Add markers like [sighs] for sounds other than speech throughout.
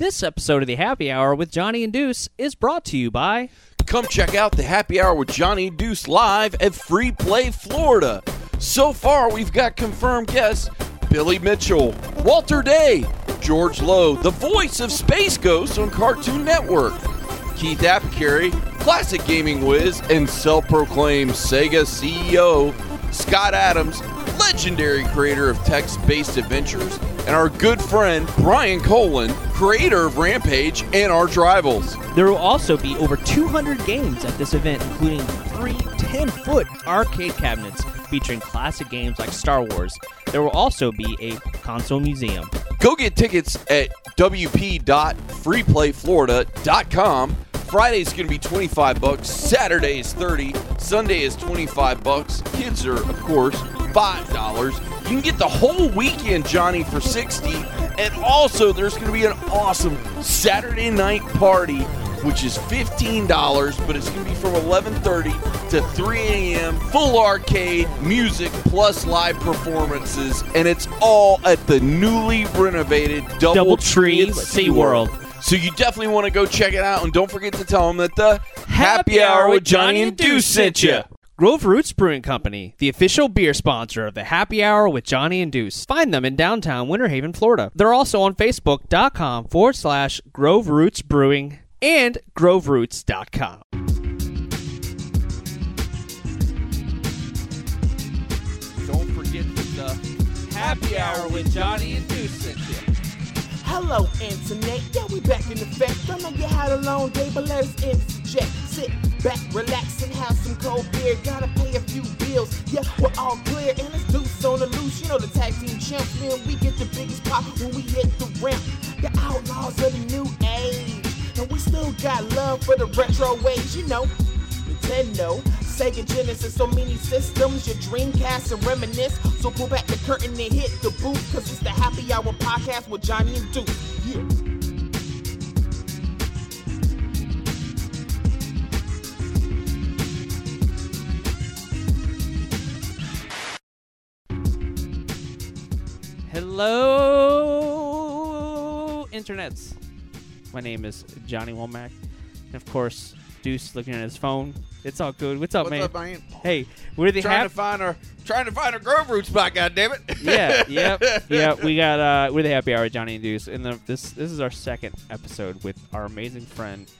This episode of the Happy Hour with Johnny and Deuce is brought to you by. Come check out the Happy Hour with Johnny and Deuce live at Free Play, Florida. So far, we've got confirmed guests Billy Mitchell, Walter Day, George Lowe, the voice of Space Ghost on Cartoon Network, Keith Apicary, classic gaming whiz, and self proclaimed Sega CEO Scott Adams, legendary creator of text based adventures, and our good friend Brian Colin, creator of Rampage and Arch Rivals. There will also be over 200 games at this event, including three 10 foot arcade cabinets featuring classic games like Star Wars. There will also be a console museum. Go get tickets at wp.freeplayflorida.com. Friday's going to be 25 bucks, Saturday is 30, Sunday is 25 bucks. Kids are of course $5. You can get the whole weekend Johnny for 60 and also there's going to be an awesome Saturday night party which is $15, but it's going to be from 11:30 to 3 a.m. Full arcade, music plus live performances, and it's all at the newly renovated Double, Doubletree at SeaWorld. So you definitely want to go check it out, and don't forget to tell them that the Happy Hour with Johnny and Deuce sent you. Grove Roots Brewing Company, the official beer sponsor of the Happy Hour with Johnny and Deuce. Find them in downtown Winter Haven, Florida. They're also on Facebook.com forward slash Grove Roots Brewing and groveroots.com. Don't forget that the Happy Hour with Johnny and Deuce sent you. Hello, Internet. Yeah, we back in effect. I know you had a long day, but let us interject. Sit back, relax, and have some cold beer. Gotta pay a few bills. Yeah, we're all clear, and it's loose on the loose. You know the tag team champs, man. We get the biggest pop when we hit the ramp. The outlaws of the new age. And we still got love for the retro ways, you know. Nintendo, Sega Genesis, so many systems, your Dreamcast and reminisce. So pull back the curtain and hit the booth, cause it's the Happy Hour podcast with Johnny and Deuce. Yeah. Hello, internets. My name is Johnny Womack. And of course, Deuce looking at his phone. It's all good. What's up, What's man? up, man? Hey, we're the Trying happy. to find our trying to find our Grove Roots spot, goddammit. yeah, yep, [laughs] yep. We got uh, we're the happy hour, Johnny and Deuce, and the, this this is our second episode with our amazing friend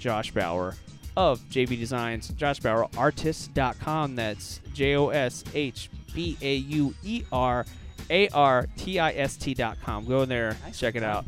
Josh Bauer of JB Designs. Josh Bauer, artist.com. That's J O S H B A U E R A R T I S T dot com. Go in there, check it out,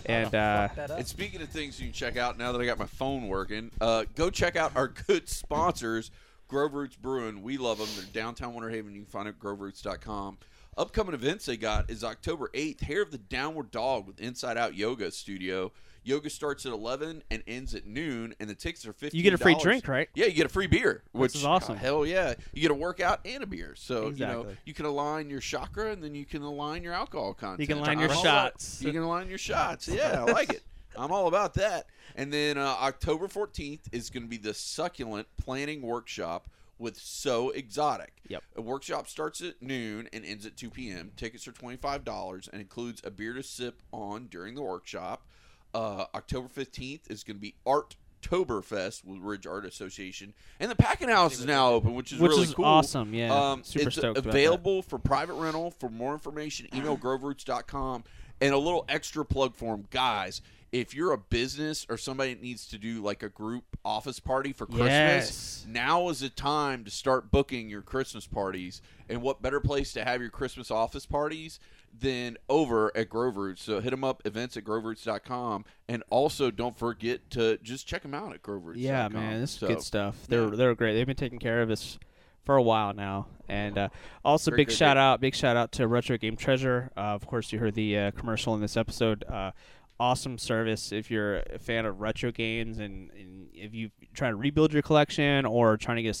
[laughs] and uh, And speaking of things you can check out now that I got my phone working, uh, go check out our good sponsors, Grove Roots Brewing. We love them. They're downtown Winter Haven. You can find them at groveroots.com. Upcoming events they got is October 8th, Hair of the Downward Dog with Inside Out Yoga Studio. Yoga starts at 11 and ends at noon, and the tickets are 15 you get a free drink, right? Yeah, you get a free beer, which is awesome. uh, hell yeah, you get a workout and a beer. So you know you can align your chakra, and then you can align your alcohol content. You can align your I'm about- shots. You can line your shots. Yeah, I like it. I'm all about that. And then uh, October 14th is going to be the succulent planning workshop with So Exotic. Yep. A workshop starts at noon and ends at 2 p.m. Tickets are $25 and includes a beer to sip on during the workshop. Uh, October 15th is going to be Art Toberfest with Ridge Art Association, and the Packing House is now open, which is Which really is cool. awesome, yeah. um, Super it's stoked about that. available for private rental. For more information, email groveroots.com. And a little extra plug for them, guys. If you're a business or somebody that needs to do like a group office party for Christmas, Yes. now is the time to start booking your Christmas parties. And what better place to have your Christmas office parties than over at Grove Roots? So hit them up, events at groveroots.com. And also don't forget to just check them out at groveroots.com. Yeah, man, this is So, good stuff. They're yeah. they're great. They've been taking care of us for a while now, and uh, also Great, big great, shout great. out, big shout out to Retro Game Treasure. Uh, of course, you heard the uh, commercial in this episode. Uh, awesome service if you're a fan of retro games and, and if you try to rebuild your collection or trying to get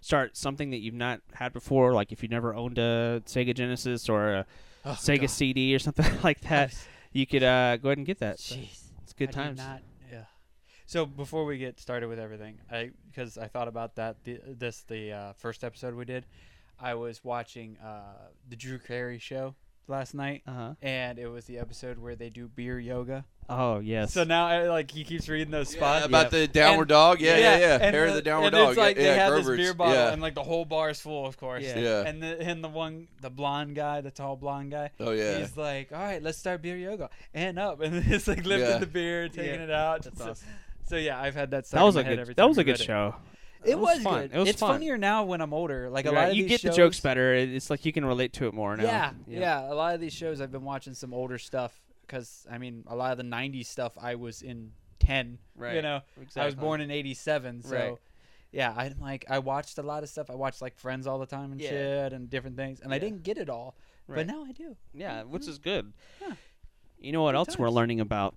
start something that you've not had before, like if you never owned a Sega Genesis or a Oh, Sega CD or something [laughs] like that, you could uh, go ahead and get that. So Jeez. it's good I times. Not, yeah. So before we get started with everything, I because I thought about that the, this the uh, first episode we did, I was watching uh, the Drew Carey show, last night, Uh huh. and it was the episode where they do beer yoga. Oh yes. So now, I, like, he keeps reading those Yeah, spots. about Yep. the downward And- dog. Yeah, yeah, yeah. And Hair of the- the downward and dog. It's like yeah, they yeah, have this beer bottle, yeah. and like the whole bar is full, of course. Yeah. Yeah. And the and the one, the blonde guy, the tall blonde guy. oh yeah. He's like, all right, let's start beer yoga, and up, [laughs] and it's like lifting Yeah. the beer, taking Yeah. it out. That's so, awesome. so yeah, I've had that. Stuck that was in a my head good. every That time was I a good read show. It, was was, fun. good. It was it's fun. funnier now when I'm older. Like a Right, lot of you get the jokes better. It's like you can relate to it more now. Yeah, yeah, A lot of these shows I've been watching some older stuff because I mean a lot of the '90s stuff I was in ten. Right. You know, I was born in '87, so. Right. Yeah, I'm like I watched a lot of stuff. I watched like Friends all the time and Yeah. shit and different things, and I didn't get it all, Right. but now I do. Yeah, which mm-hmm. is good. Yeah. You know what Good else we're learning about?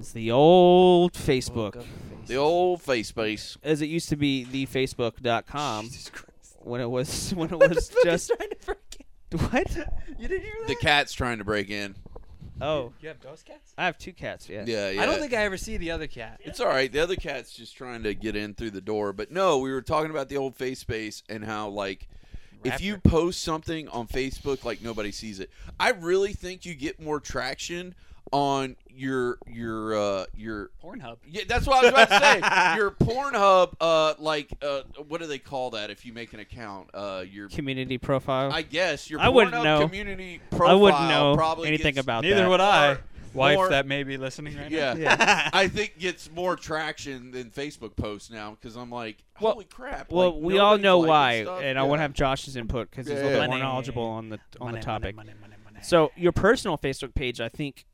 It's the old Facebook. Book. The old face space. As it used to be the thefacebook.com Jesus Christ. when it was [laughs] when it was just trying to break in. what? You didn't hear that? The cat's trying to break in. Oh, You have ghost cats? I have two cats. Yeah. Yeah, yeah. I don't think I ever see the other cat. It's all right. The other cat's just trying to get in through the door. But no, we were talking about the old face space and how like if you Raptor. post something on Facebook, like nobody sees it. I really think you get more traction on your your uh your Pornhub. yeah, that's what I was about to say. [laughs] Your Pornhub, uh, like, uh, what do they call that? If you make an account, uh, your, Community profile. I guess your I wouldn't know. community profile. I wouldn't know probably anything gets- about Neither that. would I. More- Wife more- that may be listening right Yeah, now. [laughs] I think gets more traction than Facebook posts now because I'm like, Well- holy crap! Well, like, we all know why, stuff. and I want to have Josh's input because he's a little yeah. bit more knowledgeable on the on Money, the topic. Money, money, money, money. So your personal Facebook page, I think,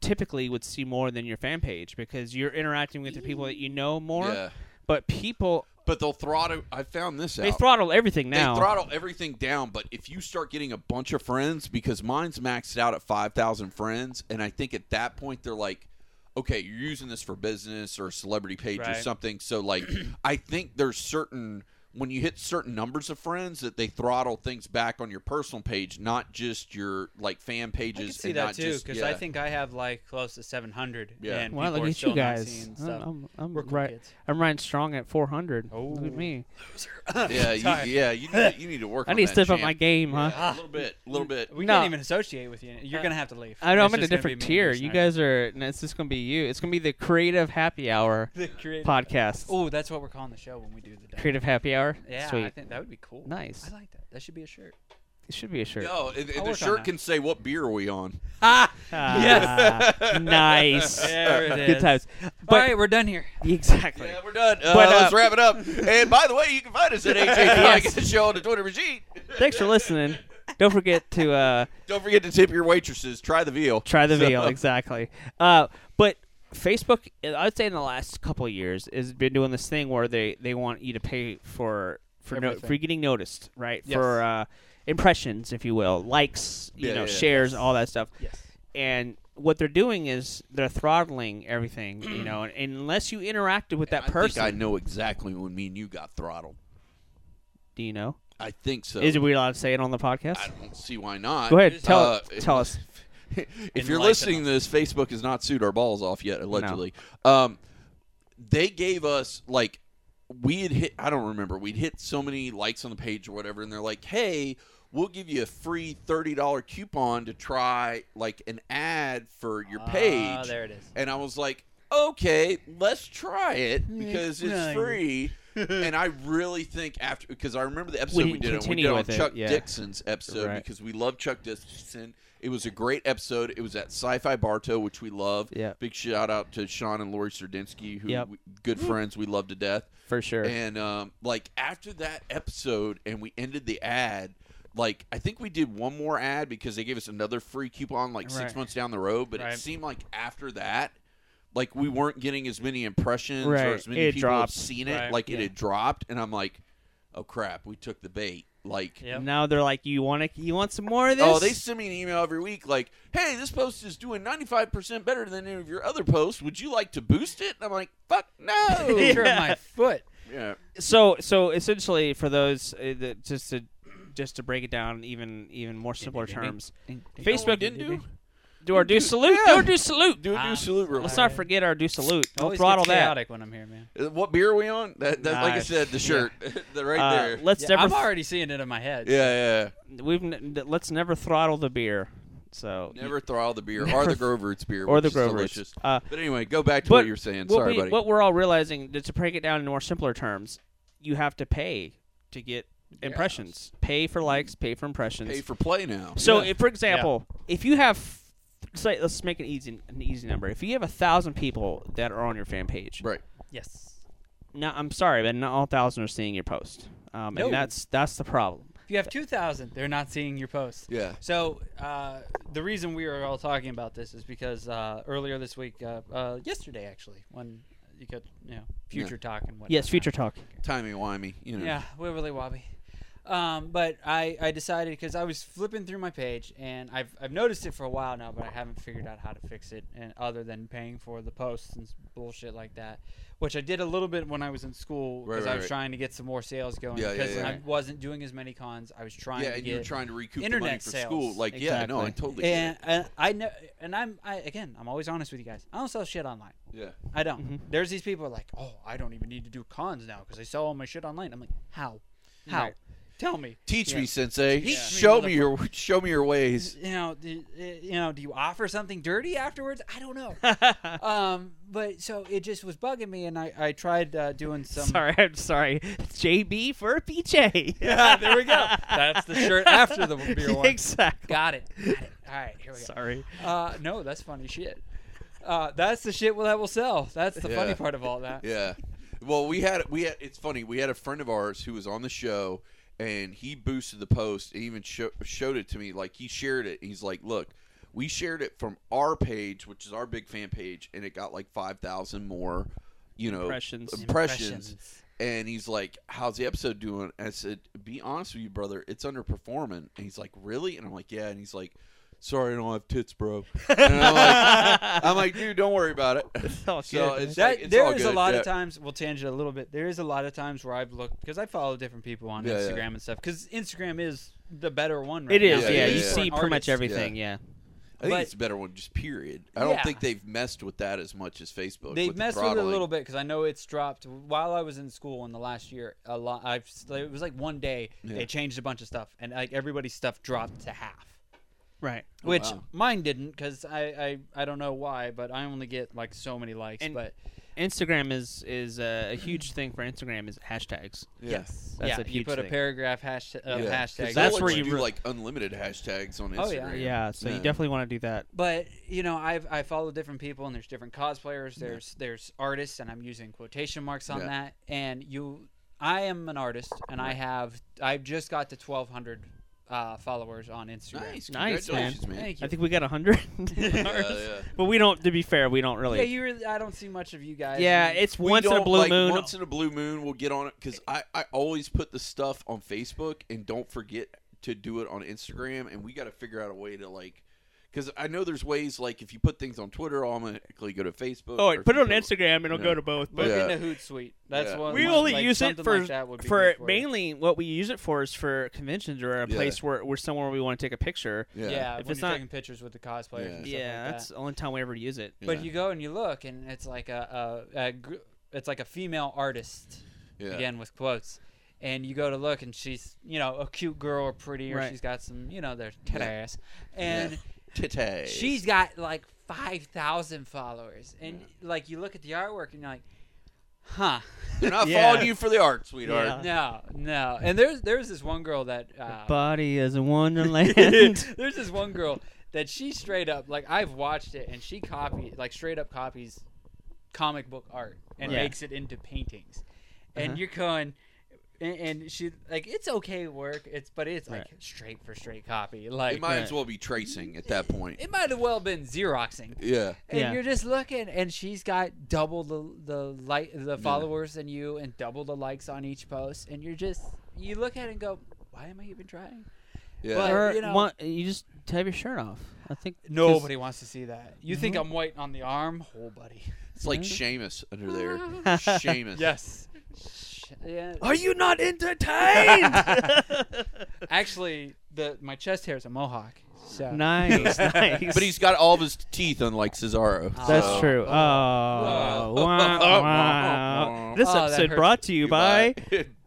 typically would see more than your fan page because you're interacting with the people that you know more. Yeah, But people but they'll throttle. I found this out. they throttle everything now. They throttle everything down, but if you start getting a bunch of friends, because mine's maxed out at 5,000 friends, and I think at that point they're like, okay, you're using this for business or a celebrity page or something. So, like, [clears throat] I think there's certain, when you hit certain numbers of friends, that they throttle things back on your personal page, not just your, like, fan I pages. can see and that not too because yeah. I think I have like close to 700. Yeah. And Wow, look at you guys. seeing I'm. I'm, I'm cool right. kids. I'm riding strong at 400. Oh, Look at me. Loser. Yeah, [laughs] you, yeah, you need, you need to work [laughs] I on need to that, step up my game, huh? Yeah, a little bit, a little bit. We No. can't even associate with you. You're uh, gonna have to leave. I know It's I'm in a different be me and tier. You guys are. No, it's just gonna be you. It's gonna be the creative happy hour [laughs] the creative. podcast. Oh, that's what we're calling the show when we do the. Creative happy hour. Yeah, Sweet. I think that would be cool. Nice. I like that. That should be a shirt. It should be a shirt. Yo, and, and I'll the shirt can say, what beer are we on? [laughs] Ah, Ah, [laughs] nice. [laughs] There it Good times. All But right, we're done here. exactly. Yeah, we're done. Uh, But, uh, let's wrap it up. And by the way, you can find us at AJ Yes. Show on the Twitter machine. Thanks for listening. Don't forget to uh, Don't forget to tip your waitresses. Try the veal. try the So- veal. Exactly. Uh, but Facebook, I'd say in the last couple of years, has been doing this thing where they, they want you to pay for for no, for getting noticed, right? Yes. For uh, impressions, if you will, likes, you Yeah, know, yeah, yeah. shares, all that stuff. Yes. And what they're doing is they're throttling everything, you [clears throat] know. And, unless you interacted with that I person, think I know exactly when me and you got throttled. do you know? I think so. Is it we allowed to say it on the podcast? I don't see why not. Go ahead, tell Uh, tell us. [laughs] if you're listening to this, Facebook has not sued our balls off yet, allegedly. Um, they gave us like we had hit. I don't remember. We'd hit so many likes on the page or whatever, and they're like, "Hey, we'll give you a free thirty dollar coupon to try like an ad for your page." Ah, there it is. And I was like, okay, let's try it because it's Yeah. free. [laughs] and I really think after because I remember the episode We we, did it. We did on it, Chuck yeah. Dixon's episode Right. because we love Chuck Dixon. It was a great episode. It was at Sci-Fi Bartow, which we love. Yeah. Big shout out to Sean and Lori Serdinsky, who Yep. we, good friends we love to death. For sure. And um, like after that episode, and we ended the ad. Like I think we did one more ad because they gave us another free coupon like six Right. months down the road. But Right. it seemed like after that, like we weren't getting as many impressions or as many It people dropped. had seen it. Right. Like it had dropped, and I'm like, oh crap, we took the bait. Like. Yep. Now they're like, you want to, you want some more of this? Oh, they send me an email every week like, "Hey, this post is doing 95% better than any of your other posts. Would you like to boost it?" And I'm like, "Fuck no." [laughs] Picture of my foot. yeah. so so essentially for those uh, that just to just to break it down even even more simpler terms, Facebook didn't do. Do our do do- salute, yeah. do our do salute. Do a do Ah. salute real Let's quick. not forget our do salute. Don't Always throttle gets that. chaotic when I'm here, man. Uh, What beer are we on? That, that like I said, the shirt, [laughs] the right Uh, there. let's Yeah, never I'm already seeing it in my head. yeah, yeah. we've n- let's never throttle the beer. So Never throw out the beer [laughs] or the Grove Roots beer, or the Grove Roots. Uh, But anyway, go back to what you were saying. what Sorry, we, buddy. What we're all realizing to, to break it down in more simpler terms, you have to pay to get impressions. Pay for likes, pay for impressions. Pay for play now. So, Yeah. if, for example, if you have, say, let's make an easy an easy number. If you have a thousand people that are on your fan page, right. Yes. now I'm sorry, but not all thousand are seeing your post, um, No. and that's that's the problem. If you have 2,000, they're not seeing your post. Yeah. So uh, the reason we were all talking about this is because uh, earlier this week, uh, uh, yesterday actually, when you got you know future talk and what. Yes, future talk. Timey wimey. You know. Yeah, wibbly wobbly. Um, but I, I decided because I was flipping through my page and I've, I've noticed it for a while now, but I haven't figured out how to fix it, and other than paying for the posts and bullshit like that, which I did a little bit when I was in school because right, I was right. trying to get some more sales going Yeah, yeah, because yeah. I wasn't doing as many cons. I was trying Yeah, to and you were get trying to recoup the internet money for sales. school. Like, yeah, no, I totally get and, and I know, and I'm I again, I'm always honest with you guys. I don't sell shit online. Yeah. I don't. Mhm. There's these people like, oh, I don't even need to do cons now because I sell all my shit online. I'm like, how? How? Right. Tell me. Teach Yeah. me, Sensei. Teach me, show me your [laughs] show me your ways. You know, do, uh, you know, do you offer something dirty afterwards? I don't know. [laughs] um, but so it just was bugging me, and I I tried uh, doing some. sorry, I'm sorry. JB for PJ. [laughs] Yeah, there we go. That's the shirt after the beer one. exactly. Got it. Got it. All right, here we go. Sorry. Uh, no, that's funny shit. Uh, that's the shit that will sell. That's the funny part of all that. Yeah. Well, we had we had. It's funny. We had a friend of ours who was on the show, and he boosted the post. He even show, showed it to me. Like he shared it. He's like, "Look, we shared it from our page, which is our big fan page, and it got like five thousand more, you know, Impressions. impressions." And he's like, "How's the episode doing?" And I said, "Be honest with you, brother. It's underperforming." And he's like, "Really?" And I'm like, "Yeah." And he's like, "Sorry, I don't have tits, bro." And I'm like, [laughs] "I'm like, dude, don't worry about it." [laughs] all So good. it's That, like, it's there all is a lot yeah. of times. We'll tangent a little bit. There is a lot of times where I've looked because I follow different people on Yeah, yeah. Instagram and stuff. Because Instagram is the better one. Right It is, now. yeah. Yeah, you yeah, yeah. see For an pretty much everything, yeah. I think But- it's a better one, just period. I don't Yeah. think they've messed with that as much as Facebook. They've with the messed with it a little bit because I know it's dropped. While I was in school in the last year, a lot. I've it was like one day Yeah. they changed a bunch of stuff and like everybody's stuff dropped to half. Right. Which wow. mine didn't because I, I I don't know why, but I only get like so many likes. And- but Instagram is is uh, a huge thing for Instagram is hashtags. Yeah. yes, That's yeah, a you huge put a paragraph hashtag, uh, Yeah. 'Cause hashtag. they'll That's where you you do re- like unlimited hashtags on Instagram. Oh, yeah. Yeah, so you definitely want to do that. But you know, I've I follow different people, and there's different cosplayers. There's there's artists, and I'm using quotation marks on Yeah. that. And you, I am an artist, and I have I've just got to 1,200 uh, followers on Instagram. Nice, Nice, congratulations, man. Thank you. I think we got a hundred. [laughs] Yeah, yeah. [laughs] But we don't. To be fair, we don't really. yeah, you really. I don't see much of you guys. Yeah, and- it's We once in a don't, blue like, moon. Once in a blue moon, we'll get on it because I, I always put the stuff on Facebook and don't forget to do it on Instagram. And we got to figure out a way to like, because I know there's ways like if you put things on Twitter, I'll automatically go to Facebook. oh, or wait, put it you on Instagram and it'll Yeah. go to both. But Look Yeah. into Hootsuite. That's Yeah. one. we only like, use it for like that would be for good mainly what we use it for is for conventions or a Yeah. place where we're somewhere we want to take a picture. Yeah. Yeah, If when it's you're not- taking pictures with the cosplayers. Yeah. and stuff Yeah, like that's that. the only time we ever use it. But you go and you look, and it's like a, a, a gr- it's like a female artist. Yeah. again with quotes. And you go to look, and she's you know a cute girl or pretty, or Right. she's got some you know their tit Yeah. ass, and Titties. she's got like five thousand followers, and like you look at the artwork, and you're like, huh, They're not Yeah. following you for the art, sweetheart. Yeah. no, no. And there's there's this one girl that uh, Body is a wonderland. [laughs] there's this one girl that she straight up like I've watched it, and she copy like straight up copies comic book art and Yeah. makes it into paintings, and Uh-huh. you're going. And, and she like it's okay work. It's but it's like Right. straight for straight copy. Like It might Right. as well be tracing at that point. it might have well been xeroxing. Yeah. And Yeah. you're just looking, and she's got double the the like the followers than you, and double the likes on each post. And you're just you look at it and go, why am I even trying? Yeah. But- or you know- want- you just have your shirt off. I think 'cause- Nobody wants to see that. You think Mhm. I'm white on the arm? Oh, buddy. it's like. Seamus under there. [laughs] Seamus. Yes. [laughs] Yeah. Are you not entertained? [laughs] Actually, the my chest hair is a mohawk. So. nice, [laughs] nice. But he's got all of his teeth, unlike Cesaro. That's so- true. Oh, Oh. [laughs] wow, wow. on. This Oh, episode brought to you by.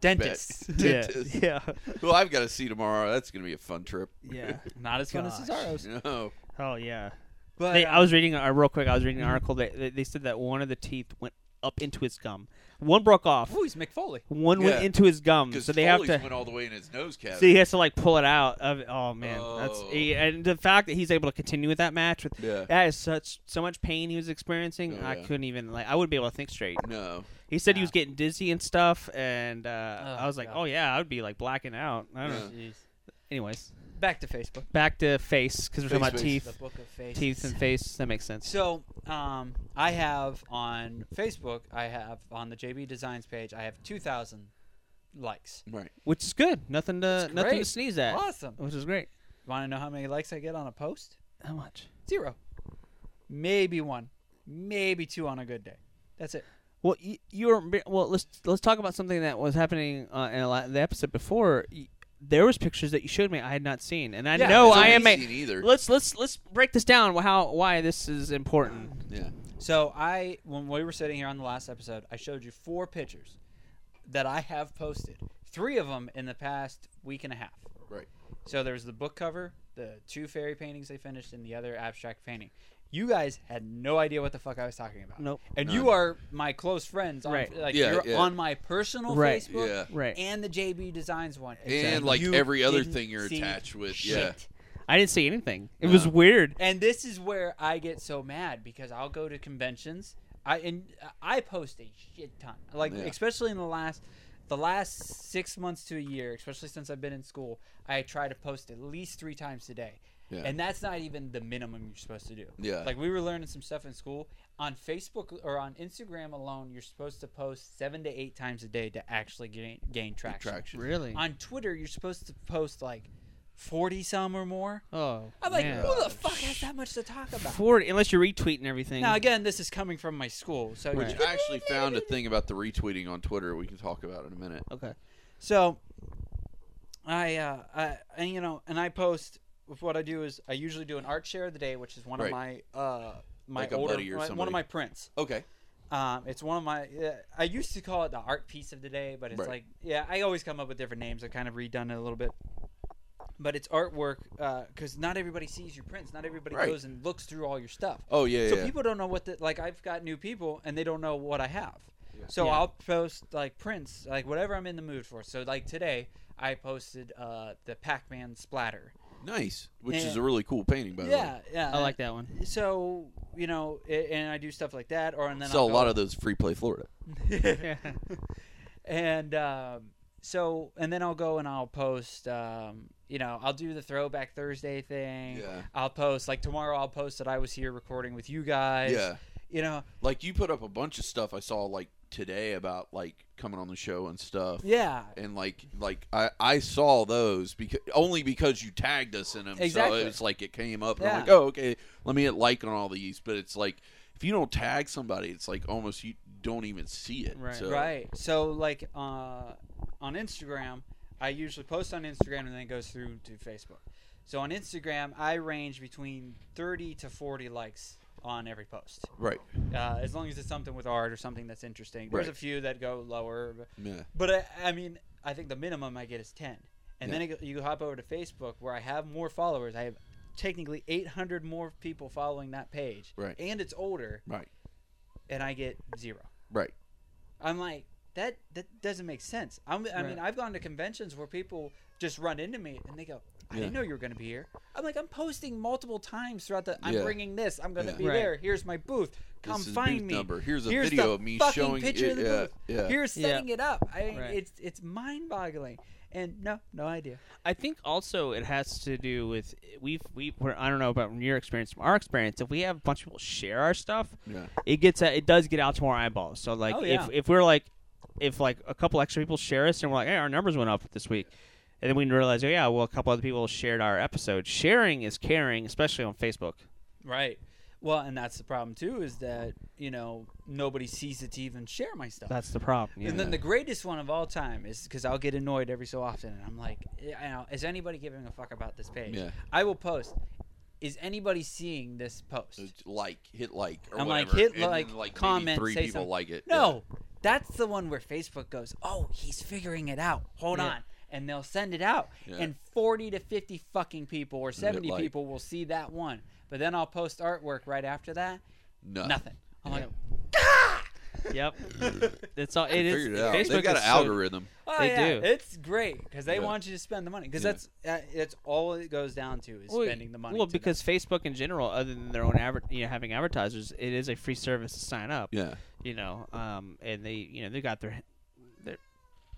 Dentists. Bet. Yeah, yeah, Well, I've got to see tomorrow. That's gonna be a fun trip. yeah. Not as fun as Cesaro's. No. Oh yeah. But They, I um, was reading uh, real quick. I was reading an article that that they said that one of the teeth went up into his gum. One broke off. Ooh, he's Mick Foley. One Yeah. went into his gum. Because So they have to. went all the way in his nose cavity. So he has to like pull it out of. Oh man, that's Oh. he, and the fact that he's able to continue with that match with yeah. that is such so much pain he was experiencing. Oh, I yeah. couldn't even like I wouldn't be able to think straight. No. He said he was getting dizzy and stuff, and uh, Oh, I was like, God. oh yeah, I would be like blacking out. I don't Yeah. know. Jeez. Anyways, Back to Facebook. back to face because we're talking about Face, face. The teeth, book of faces. teeth and face. That makes sense. So, um, I have on Facebook, I have on the JB Designs page, I have 2,000 likes. Right. Which is good. Nothing to That's nothing to great. sneeze at. Awesome. Which is great. Want to know how many likes I get on a post? How much? Zero. Maybe one. Maybe two on a good day. That's it. Well, you, you were well. Let's let's talk about something that was happening uh, in a la- the episode before. Y- There was pictures that you showed me I had not seen, and I Yeah, know I am. A, seen either. let's let's let's break this down. How why this is important. Yeah. So I, when we were sitting here on the last episode, I showed you four pictures that I have posted. Three of them in the past week and a half. Right. So there's the book cover, the two fairy paintings they finished, and the other abstract painting. You guys had no idea what the fuck I was talking about. Nope. And None. you are my close friends. On, Right. Like Yeah, you're yeah. on my personal Right. Facebook Yeah. Right. and the JB Designs one. And like You every other didn't thing you're see attached with. shit. Yeah. I didn't see anything. It was uh-huh. weird. And this is where I get so mad because I'll go to conventions. I and I post a shit ton. Like Yeah. especially in the last the last 6 months to a year, especially since I've been in school, I try to post at least 3 times a day. Yeah. And that's not even the minimum you're supposed to do. Yeah. Like we were learning some stuff in school on Facebook or on Instagram alone, you're supposed to post 7 to 8 times a day to actually gain gain traction. Traction. Really? On Twitter, you're supposed to post like 40 some or more. oh. I'm like, man. who the fuck has that much to talk about? Forward, unless you're retweeting everything. Now again, this is coming from my school, so Right. Which I actually found a thing about the retweeting on Twitter we can talk about in a minute. okay. so I, uh, I, and you know, and I post. What I do is I usually do an art share of the day, which is one of my, uh, my Like a older, buddy or my- one somebody. of my prints. Okay. Um, it's one of my. Uh, I used to call it the art piece of the day, but it's Right. like, yeah, I always come up with different names. I kind of redone it a little bit. But it's artwork because not everybody sees your prints. Not everybody Right. goes and looks through all your stuff. Oh yeah, So yeah. people don't know what the like. I've got new people and they don't know what I have. So Yeah. I'll post like prints, like whatever I'm in the mood for. So like today, I posted uh, the Pac-Man splatter. Nice. Which is a really cool painting, by the Yeah, way. yeah. I like that one. So you know, a- and I do stuff like that, or and then Sell I'll a lot of those free play Florida. [laughs] and um, so and then I'll go and I'll post. Um, you know, I'll do the Throwback Thursday thing. Yeah. I'll post like tomorrow. I'll post that I was here recording with you guys. Yeah. You know. Like you put up a bunch of stuff I saw like today about like coming on the show and stuff. Yeah. And like like I, I saw those because only because you tagged us in them. Exactly. So it's like it came up and I'm like, oh okay, let me hit like on all these. But it's like if you don't tag somebody, it's like almost you don't even see it. Right. So, Right. So like uh, on Instagram, I usually post on Instagram and then it goes through to Facebook. So on Instagram, I range between 30 to 40 likes on every post. Right. Uh, as long as it's something with art or something that's interesting. There's Right. a few that go lower, but, Yeah. but I, I mean, I think the minimum I get is 10. And then it, you hop over to Facebook where I have more followers. I have technically 800 more people following that page. Right. And it's older, Right. and I get zero. Right. I'm like, that that doesn't make sense. I'm, I mean, I've gone to conventions where people just run into me and they go, "I Yeah. didn't know you were going to be here." I'm like, I'm posting multiple times throughout the. I'm Yeah. bringing this. I'm going to Yeah. be Right. there. Here's my booth. Come find booth me. number. Here's a Here's video the of me fucking showing picture it. of the yeah. booth. Yeah. Here's Yeah. setting it up. I mean, Right. it's it's mind-boggling. And no, no idea. I think also it has to do with we've we we're, I don't know about your experience, from our experience. If we have a bunch of people share our stuff, yeah. it gets uh, it does get out to more eyeballs. So like Oh, yeah. if if we're like if like a couple extra people share us and we're like, hey, our numbers went up this week, and then we realize, oh yeah, well a couple other people shared our episode. Sharing is caring, especially on Facebook. Right. Well, and that's the problem too is that you know nobody sees it to even share my stuff. That's the problem. Yeah. And then the greatest one of all time is because I'll get annoyed every so often, and I'm like, eh, you know, is anybody giving a fuck about this page? Yeah. I will post. Is anybody seeing this post? Like hit like or I'm like, hit and then, like, like maybe comment, three say people something. like it. No, That's the one where Facebook goes, "Oh, he's figuring it out. Hold Yeah. on." And they'll send it out, Yeah. and forty to fifty fucking people or seventy like- people will see that one. But then I'll post artwork right after that. No. Nothing. I'm like, ah! Yep. [laughs] it's all. It is. It out. Facebook They've got an so- algorithm. oh They yeah, do. it's great because they Yeah. want you to spend the money because Yeah. that's uh, it's all it goes down to is Well, spending the money. Well, to them. because Facebook in general, other than their own adver- you know, having advertisers, it is a free service to sign up. Yeah. You know, um, and they, you know, they got their.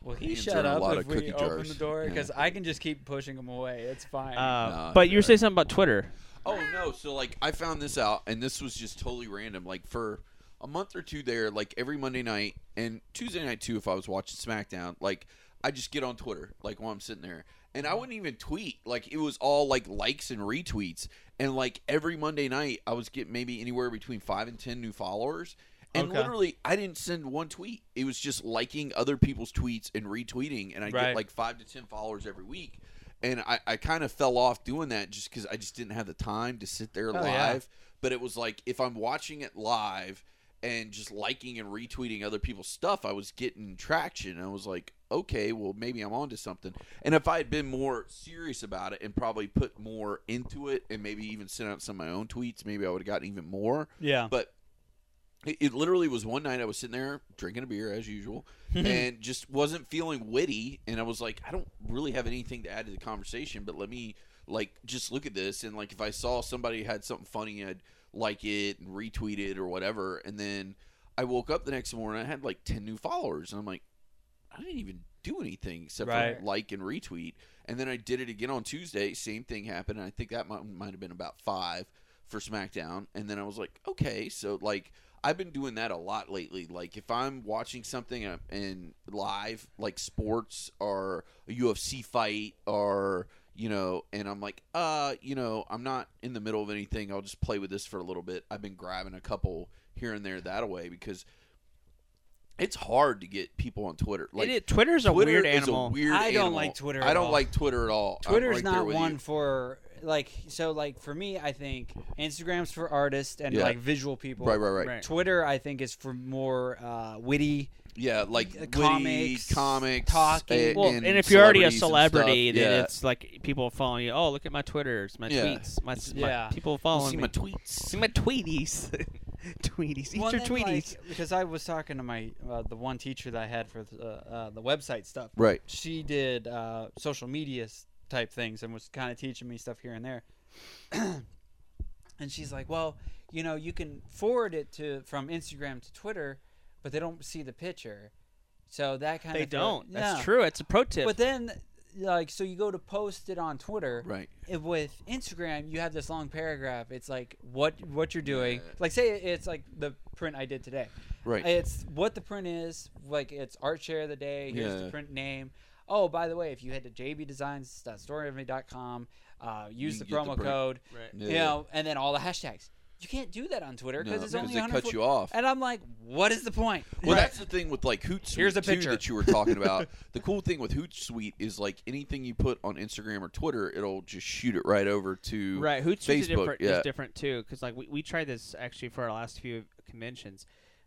Will he Hands shut are a up lot if of we cookie open jars. the door? Yeah. Because I can just keep pushing him away. It's fine. Uh, No, but you were saying something about Twitter. Oh no! So like, I found this out, and this was just totally random. Like for a month or two there, like every Monday night and Tuesday night too, if I was watching SmackDown, like I just get on Twitter, like while I'm sitting there, and I wouldn't even tweet. Like it was all like likes and retweets, and like every Monday night, I was getting maybe anywhere between five and ten new followers. And Okay. literally, I didn't send one tweet. It was just liking other people's tweets and retweeting, and I Right. get like five to ten followers every week. And I, I kind of fell off doing that just because I just didn't have the time to sit there Oh, live. yeah. But it was like if I'm watching it live and just liking and retweeting other people's stuff, I was getting traction. I was like, okay, well maybe I'm onto something. And if I had been more serious about it and probably put more into it and maybe even sent out some of my own tweets, maybe I would have gotten even more. yeah. But it, it literally was one night I was sitting there drinking a beer as usual [laughs] and just wasn't feeling witty. And I was like, I don't really have anything to add to the conversation, but let me like just look at this. And like if I saw somebody had something funny, I'd like it and retweet it or whatever. And then I woke up the next morning, I had like 10 new followers. And I'm like, I didn't even do anything except Right. for like and retweet. And then I did it again on Tuesday. Same thing happened. And I think that might, might have been about five for SmackDown. And then I was like, okay, so like I've been doing that a lot lately. Like if I'm watching something uh, in live, like sports or a UFC fight or you know, and I'm like, uh, you know, I'm not in the middle of anything. I'll just play with this for a little bit. I've been grabbing a couple here and there that way because it's hard to get people on Twitter. Like it, is- Twitter's a Twitter weird is animal. a weird I don't animal. like Twitter I don't all. like Twitter at all. I'm Twitter's right not one you. for like so like for me I think Instagram's for artists and Yeah. like visual people. Right, right, right, Right. Twitter I think is for more uh, witty. Yeah, like Uh, witty comics, comics, talking. a- Well, and, and, if you're already a celebrities and celebrity, stuff. then yeah. it's like people following you. Oh, look at my Twitters, my Yeah. tweets, my, my Yeah. people You'll following see me. my tweets. [laughs] See my tweeties, [laughs] tweeties, eat Well, your and then, tweeties. like, because I was talking to my uh, the one teacher that I had for the, uh, the website stuff. Right. She did uh, social media s- type things and was kind of teaching me stuff here and there. [clears throat] and she's like, "Well, you know, you can forward it to from Instagram to Twitter, but they don't see the picture." So that kind they of they don't. That's true. It's a pro tip. But then, like, so you go to post it on Twitter, Right. it- with Instagram, you have this long paragraph. It's like what what you're doing. Yeah. Like say it's like the print I did today. Right. It's what the print is. Like it's art share of the day. Here's Yeah. the print name. Oh, by the way, if you head to jbdesigns.storenvy.com, uh, use You the can the promo code. right. Yeah. You know, and then all the hashtags. You can't do that on Twitter because No, it's because only they 100 cut you off. And I'm like, what is the point? Well, Right. that's the thing with like Hootsuite Here's a too picture. that you were talking about. [laughs] the cool thing with Hootsuite is like anything you put on Instagram or Twitter, it'll just shoot it right over to Right, Hootsuite's Facebook. is different, yeah. is different too, because like we, we tried this actually for our last few conventions.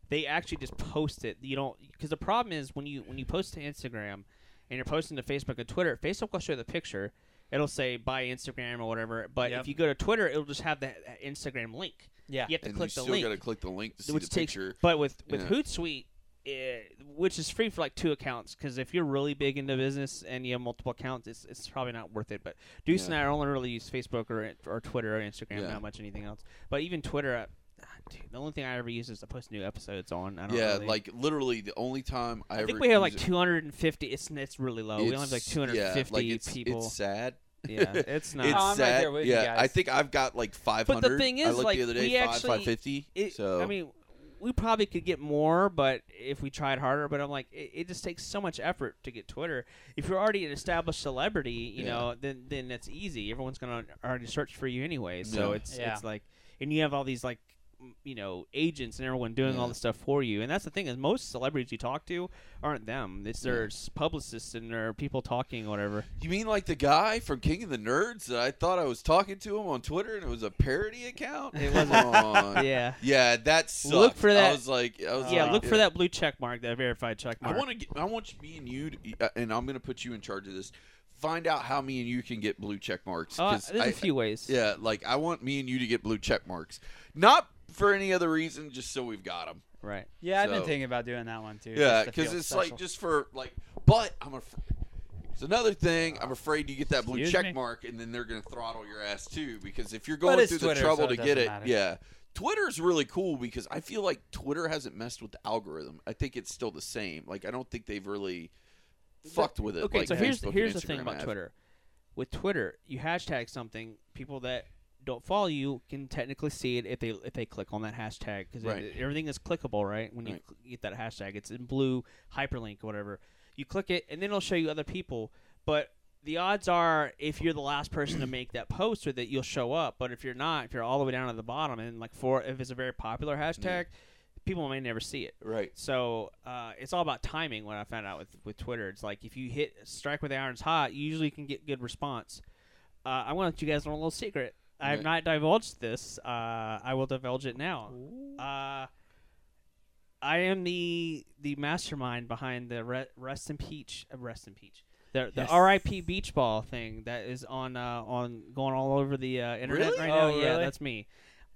They actually just post it. You don't because the problem is when you when you post to Instagram and you're posting to Facebook and Twitter, Facebook will show the picture. It'll say buy Instagram or whatever. But Yep. if you go to Twitter, it'll just have that, that Instagram link. Yeah. You have to and click you the still link, got to click the link to see which the takes. picture. But with with Yeah. Hootsuite, eh, which is free for like two accounts, because if you're really big into business and you have multiple accounts, it's, it's probably not worth it. But Deuce and I only really use Facebook or or Twitter or Instagram, Yeah. not much anything else. But even Twitter, Ah, dude, the only thing I ever use is to post new episodes on. I don't Yeah, really- like literally the only time I, ever. I think we have like 250. It's it's really low. we only have like 250 yeah, like it's, people. It's sad. yeah, [laughs] it's not. It's Oh, I'm right sad. there with you yeah, I think I've got like 500. But the thing I is, looked like, the other day, we five, actually- 550. It, so I mean, we probably could get more, but if we tried harder, but I'm like, it, it just takes so much effort to get Twitter. If you're already an established celebrity, you Yeah. know, then then it's easy. Everyone's gonna already search for you anyway. So Yeah. it's Yeah. it's like, and you have all these like you know agents and everyone doing all Yeah. the stuff for you. And that's the thing is most celebrities you talk to aren't them. It's their s- publicists and their people talking or whatever. You mean like the guy from King of the Nerds that I thought I was talking to him on Twitter and it was a parody account? It wasn't. on. [laughs] yeah. Yeah, that sucked. Look for that I was like, I was Yeah, like, look for that blue check mark, that verified check mark I want to. I want me and you, to, uh, and I'm going to put you in charge of this. Find out how me and you can get blue check marks. Uh, there's I- a few ways. Yeah, like I want me and you to get blue check marks, not for any other reason, just so we've got them. Right. Yeah, I've been So- thinking about doing that one too. Yeah, just to because feel it's special. like just for like. But I'm afraid. It's another thing. I'm afraid you get that blue Excuse check me? mark, and then they're going to throttle your ass too. Because if you're going it's through Twitter, the trouble so it to get doesn't it, matter. yeah. Twitter's really cool because I feel like Twitter hasn't messed with the algorithm. I think it's still the same. Like I don't think they've really fucked with it. Okay, like so here's Facebook and here's the thing Instagram about have. Twitter. With Twitter, you hashtag something, people that don't follow you can technically see it if they if they click on that hashtag because Right. everything is clickable, right? When you Right. cl- get that hashtag, it's in blue hyperlink or whatever. You click it, and then it'll show you other people. But the odds are, if you're the last person to make that post with it, you'll show up. But if you're not, if you're all the way down at the bottom, and like for if it's a very popular hashtag, people may never see it. Right. So uh, it's all about timing. What I found out with with Twitter, it's like if you hit strike with the irons hot, you usually can get good response. Uh, I want to let you guys know a little secret. I have not divulged this. Uh, I will divulge it now. Uh, I am the the mastermind behind the Re- Rest in Peach, uh, Rest in Peach, the the Yes. R.I.P. Beach Ball thing that is on uh, on going all over the uh, internet Really? right now. Oh, Yeah, really? that's me.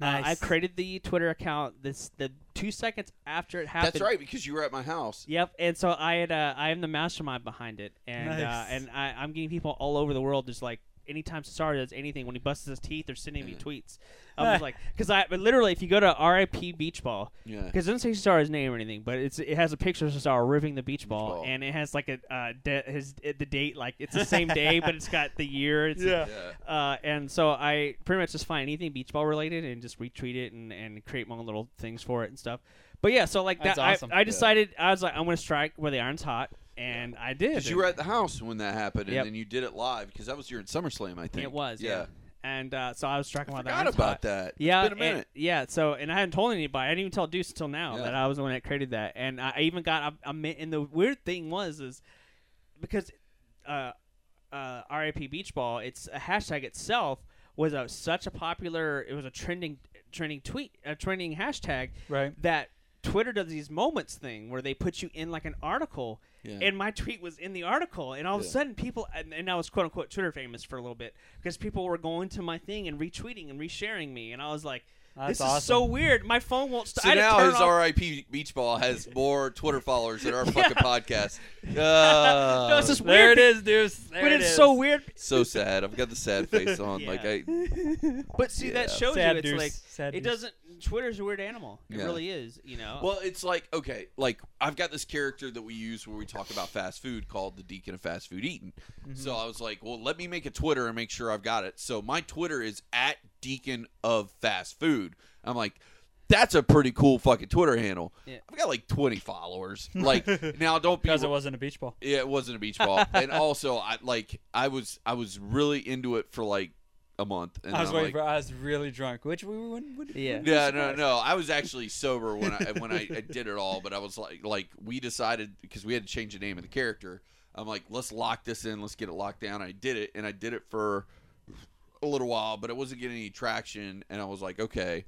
Uh, I Nice. created the Twitter account this the two seconds after it happened. That's right because you were at my house. Yep, and so I had uh, I am the mastermind behind it, and uh, Nice. and I, I'm getting people all over the world just like anytime Cesaro does anything when he busts his teeth, they're sending me tweets. I was like, [laughs] because I but literally if you go to RIP Beach Ball, Yeah. because it doesn't say Cesaro's name or anything, but it's it has a picture of Cesaro ripping the beach ball, ball. and it has like a uh, de- his the date like it's the same day, but it's got the year. It's Yeah. Yeah. uh, and so I pretty much just find anything beach ball related and just retweet it and, and create my own little things for it and stuff. But yeah, so like That's that, awesome. I, I decided I was like I'm gonna strike where the iron's hot, and I did. Because you were at the house when that happened, and Yep. then you did it live because that was during SummerSlam, I think. it was yeah. And uh, so I was tracking I while the forgot iron's about hot. that. Yeah, It's been a and- minute. yeah. So, and I hadn't told anybody. I didn't even tell Deuce until now Yeah. that I was the one that created that. And I I even got a, a mi- and the weird thing was is because uh, uh, RIP Beach Ball, it's a hashtag itself was a such a popular. It was a trending trending tweet, a trending hashtag Right. that Twitter does these moments thing where they put you in like an article, Yeah. and my tweet was in the article, and all of a sudden people, and, and I was quote unquote Twitter famous for a little bit because people were going to my thing and retweeting and resharing me, and I was like, That's this is so weird. My phone won't stop. So I now his off- RIP Beach Ball has [laughs] more Twitter followers than our [laughs] fucking podcast. Uh, [laughs] No, it's just There it is, Deuce. There but it it's is. so weird. so sad. I've got the sad face on. Yeah. Like I, But see, that shows Sad you it's Deuce. like Sad it Deuce. doesn't. Twitter's a weird animal. It Yeah. really is. You know. well, it's like okay, like I've got this character that we use where we talk about fast food called the Deacon of Fast Food Eating. Mm-hmm. So I was like, well, let me make a Twitter and make sure I've got it. So my Twitter is at Deacon of Fast Food. I'm like. That's a pretty cool fucking Twitter handle. Yeah. I've got like 20 followers. Like [laughs] now, don't be because it wasn't a beach ball. Yeah, it wasn't a beach ball, [laughs] and also I like I was I was really into it for like a month. And I was I'm waiting like, for. I was really drunk, which we would. would Yeah. yeah, no, no. I was actually sober when I when I, I did it all, but I was like like we decided because we had to change the name of the character. I'm like, let's lock this in, let's get it locked down. I did it, and I did it for a little while, but it wasn't getting any traction, and I was like, okay.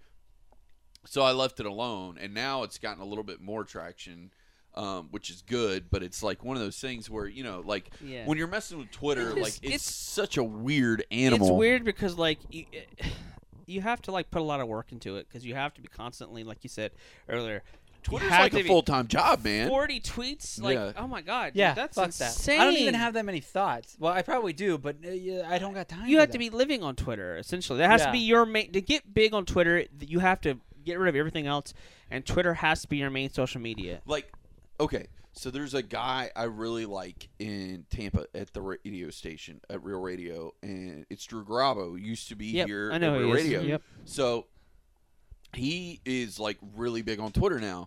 So I left it alone, and now it's gotten a little bit more traction. Um, which is good, but it's like one of those things where you know, like Yeah. when you're messing with Twitter, It's like it's, it's- such a weird animal. It's weird because like you, [sighs] you have to like put a lot of work into it because you have to be constantly, like you said earlier. You Twitter's have like a full time job, man. Forty tweets, like Yeah. oh my god, dude, Yeah, that's fuck insane. that. I don't even have that many thoughts. Well, I probably do, but uh, yeah, I don't got time. You for have to that. be living on Twitter. Essentially, that has Yeah. to be your main. To get big on Twitter, you have to get rid of everything else, and Twitter has to be your main social media. like okay so there's a guy i really like in tampa at the radio station at real radio and it's drew garabo who used to be Yep, here I know at who real he is. radio Yep. so he is like really big on twitter now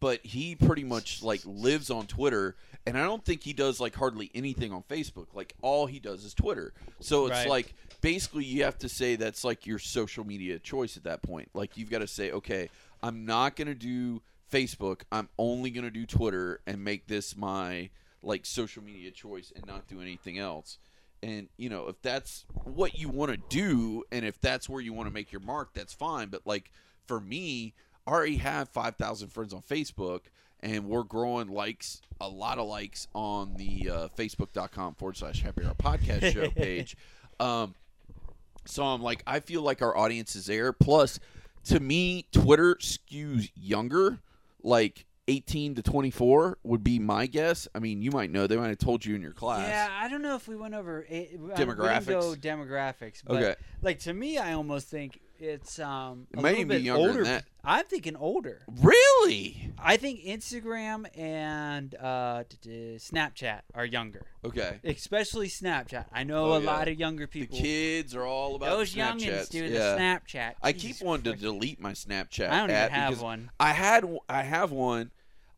but he pretty much like lives on Twitter, and I don't think he does like hardly anything on Facebook. Like all he does is Twitter. So it's Right. like basically you have to say that's like your social media choice at that point. Like you've got to say, okay, I'm not gonna do Facebook. I'm only gonna do Twitter and make this my like social media choice and not do anything else. And you know, if that's what you want to do, and if that's where you want to make your mark, that's fine. But like for me, I already have five thousand friends on Facebook, and we're growing likes, a lot of likes on the uh, Facebook.com forward slash Happy Hour Podcast Show [laughs] page. Um, so I'm like, I feel like our audience is there. Plus, to me, Twitter skews younger, like 18 to 24 would be my guess. I mean, you might know. They might have told you in your class. Yeah, I don't know if we went over it, we didn't Demographics? go demographics, but Okay. like to me, I almost think it's um It a may little even be bit younger than older. that. I'm thinking older. Really? I think Instagram and uh, Snapchat are younger, Okay. especially Snapchat. I know Oh, a yeah. lot of younger people. The kids are all about Those youngins do yeah. the Snapchat. I Jesus keep wanting to delete my Snapchat. I don't even have one. I had I have one.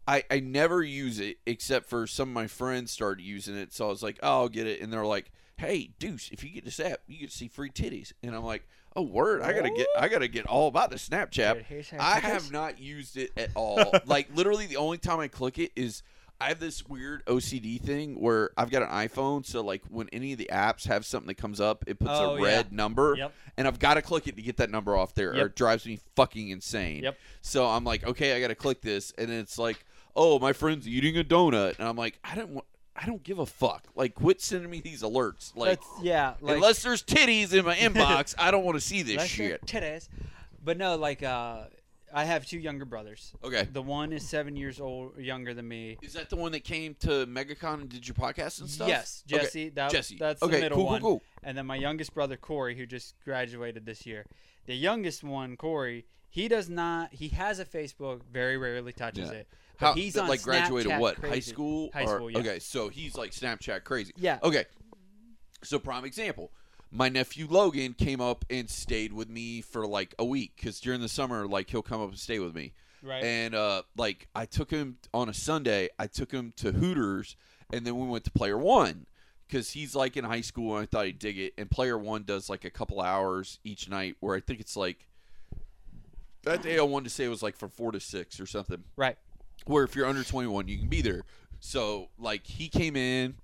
I, I never use it except for some of my friends started using it, so I was like, oh, I'll get it, and they're like, hey, Deuce, if you get this app, you get to see free titties, and I'm like, oh, word, I gotta get I gotta get all about the Snapchat. Dude, I have not used it at [laughs] all. like literally, the only time I click it is. I have this weird OCD thing where I've got an iPhone, so like when any of the apps have something that comes up, it puts Oh, a yeah. red number, Yep. and I've got to click it to get that number off there, or it drives me fucking insane. Yep. So I'm like, okay, I got to click this, and then it's like, oh, my friend's eating a donut, and I'm like, I don't want, I don't give a fuck. Like, quit sending me these alerts. Like, That's, yeah, like, unless there's titties in my inbox, [laughs] I don't want to see this shit. titties. But no, like uh, I have two younger brothers. Okay. The one is seven years old, younger than me. Is that the one that came to MegaCon and did your podcast and stuff? Yes, Okay. Jesse. That, Jesse. That's okay, the middle cool, one. cool, cool. And then my youngest brother Corey, who just graduated this year. The youngest one, Corey, he does not. He has a Facebook. Very rarely touches Yeah. it. But How, he's on like graduated Snapchat what? High school? High or- school, yeah. Okay, so he's like Snapchat crazy. Yeah. Okay. So prime example. My nephew Logan came up and stayed with me for like a week because during the summer, like he'll come up and stay with me. Right. And uh, like I took him on a Sunday. I took him to Hooters, and then we went to Player One because he's like in high school, and I thought he'd dig it. And Player One does like a couple hours each night, where I think it's like that day I wanted to say it was like from four to six or something right. Where if you're under 21 you can be there. So like he came in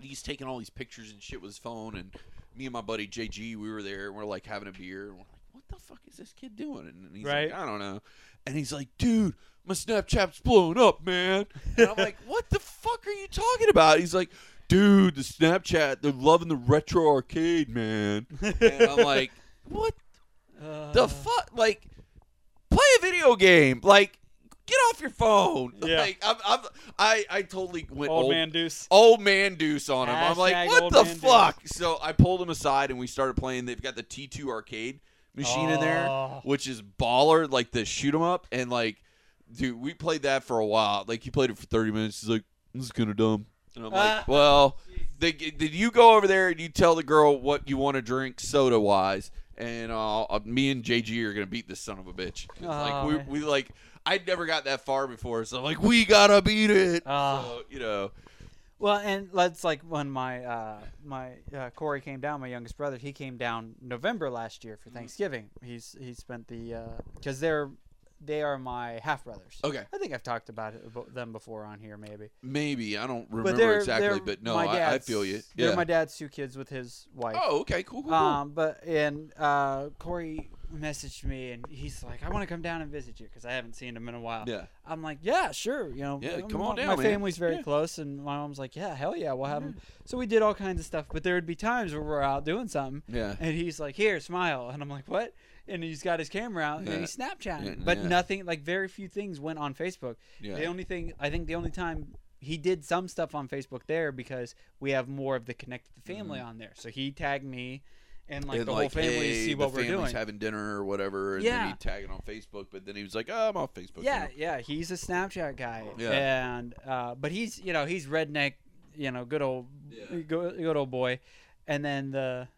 he's taking all these pictures and shit with his phone and me and my buddy jg we were there and we're like having a beer and we're like what the fuck is this kid doing? And he's Right. like i don't know. And he's like dude my snapchat's blowing up man. And i'm like what the fuck are you talking about? He's like dude the snapchat they're loving the retro arcade man. And i'm like what [laughs] Uh, the fuck? Like play a video game. Like get off your phone [laughs] Yeah. like I'm, I'm, i i totally went old, old, man deuce. old man deuce on him i'm like what the man deuce. fuck so i pulled him aside and we started playing they've got the t2 arcade machine in there Oh. which is baller like the shoot 'em up and like dude we played that for a while like he played it for 30 minutes he's like this is kind of dumb and i'm like Ah. well they, did you go over there and you tell the girl what you want to drink soda wise and uh, uh, me and JG are gonna beat this son of a bitch. Like Oh, we, we like I'd never got that far before, so I'm like we gotta beat it. Oh. So, you know, Well, and let's like when my uh, my uh, Corey came down, my youngest brother, he came down November last year Mm-hmm. for Thanksgiving. He's he spent the because they're they are my half brothers. Okay. I think I've talked about it, about them before on here, maybe. maybe I don't but remember they're exactly, they're but no, my I, I feel you. They're Yeah. my dad's two kids with his wife. oh, okay, cool, cool, cool. Um, but and uh, Corey messaged me and he's like, "I want to come down and visit you because I haven't seen him in a while." yeah, I'm like, "Yeah, sure." You know, Yeah, come on my, down, My man. family's very Yeah. close, and my mom's like, "Yeah, hell yeah, we'll have him." Mm-hmm. So we did all kinds of stuff, but there would be times where we're out doing something, yeah. and he's like, "Here, smile," and I'm like, "What?" And he's got his camera out Yeah. and he's Snapchatting, but nothing like very few things went on Facebook. Yeah. The only thing I think the only time he did some stuff on Facebook there because we have more of the connected family mm-hmm. on there. So he tagged me and like and the like, whole family hey, see the what we're family's doing. having dinner or whatever, and Yeah. then he'd tag it on Facebook. But then he was like, "Oh, I'm off Facebook." yeah, now." yeah, he's a Snapchat guy. Yeah. And uh, but he's you know he's redneck, you know, good old Yeah. good, good old boy. And then the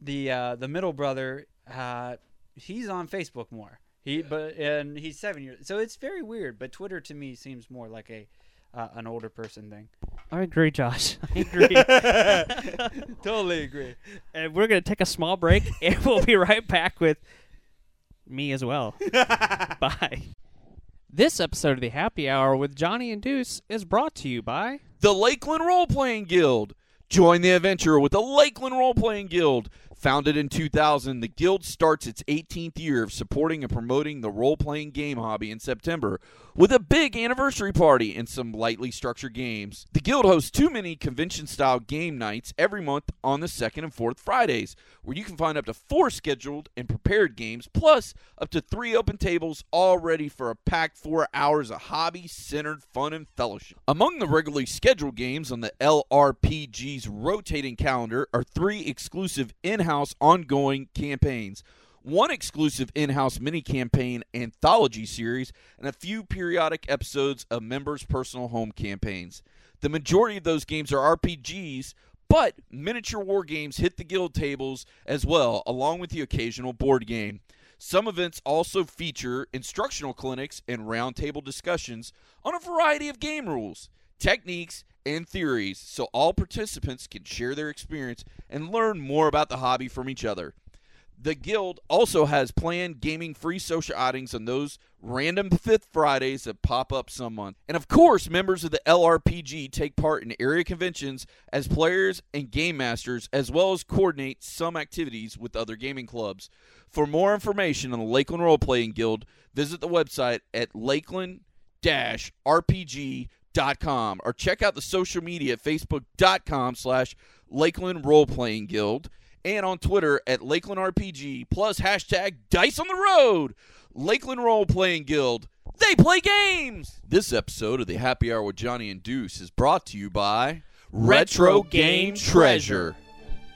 the uh, the middle brother, uh, he's on Facebook more. He but and he's seven years. So it's very weird. But Twitter to me seems more like a uh, an older person thing. I agree, Josh. [laughs] I agree. [laughs] [laughs] totally agree. and we're gonna take a small break, and we'll be right back with me as well. Bye. This episode of the Happy Hour with Johnny and Deuce is brought to you by The Lakeland Role Playing Guild. Join the adventure with the Lakeland Role Playing Guild. Founded in 2000, the Guild starts its 18th year of supporting and promoting the role playing game hobby in September with a big anniversary party and some lightly structured games. The Guild hosts two mini convention style game nights every month on the second and fourth Fridays, where you can find up to four scheduled and prepared games, plus up to three open tables, all ready for a packed four hours of hobby centered fun and fellowship. Among the regularly scheduled games on the LRPG's rotating calendar are three exclusive in house ongoing campaigns one exclusive in house mini campaign anthology series, and a few periodic episodes of members' personal home campaigns. The majority of those games are RPGs, but miniature war games hit the guild tables as well, along with the occasional board game. Some events also feature instructional clinics and roundtable discussions on a variety of game rules, techniques, and theories so all participants can share their experience and learn more about the hobby from each other. The Guild also has planned gaming free social outings on those random fifth Fridays that pop up some month. And of course, members of the LRPG take part in area conventions as players and game masters, as well as coordinate some activities with other gaming clubs. For more information on the Lakeland Role Playing Guild, visit the website at lakeland or check out the social media at facebook.com slash lakeland role playing guild and on Twitter at Lakeland RPG, plus hashtag Dice on the Road. Lakeland Role Playing Guild. They play games. This episode of the Happy Hour with Johnny and Deuce is brought to you by Retro Game Treasure.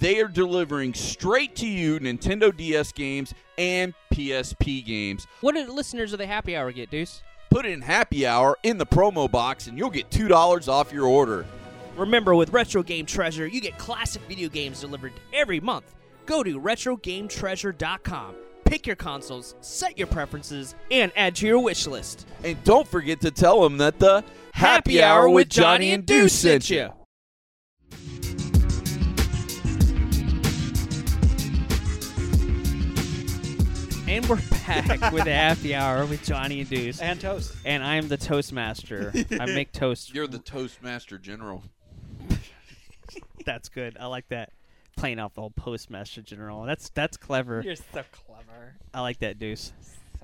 they are delivering straight to you Nintendo DS games and PSP games. What do listeners of the Happy Hour get, Deuce? Put in happy hour in the promo box and you'll get $2 off your order. Remember, with Retro Game Treasure, you get classic video games delivered every month. Go to RetroGameTreasure.com, pick your consoles, set your preferences, and add to your wish list. And don't forget to tell them that the Happy Hour with Johnny and Deuce sent you. And we're back with the Happy Hour with Johnny and Deuce. And toast. And I'm the Toastmaster. I [laughs] make toast. You're the Toastmaster General. [laughs] That's good. I like that. Playing off the whole Postmaster General. That's that's clever. You're so clever. I like that, Deuce.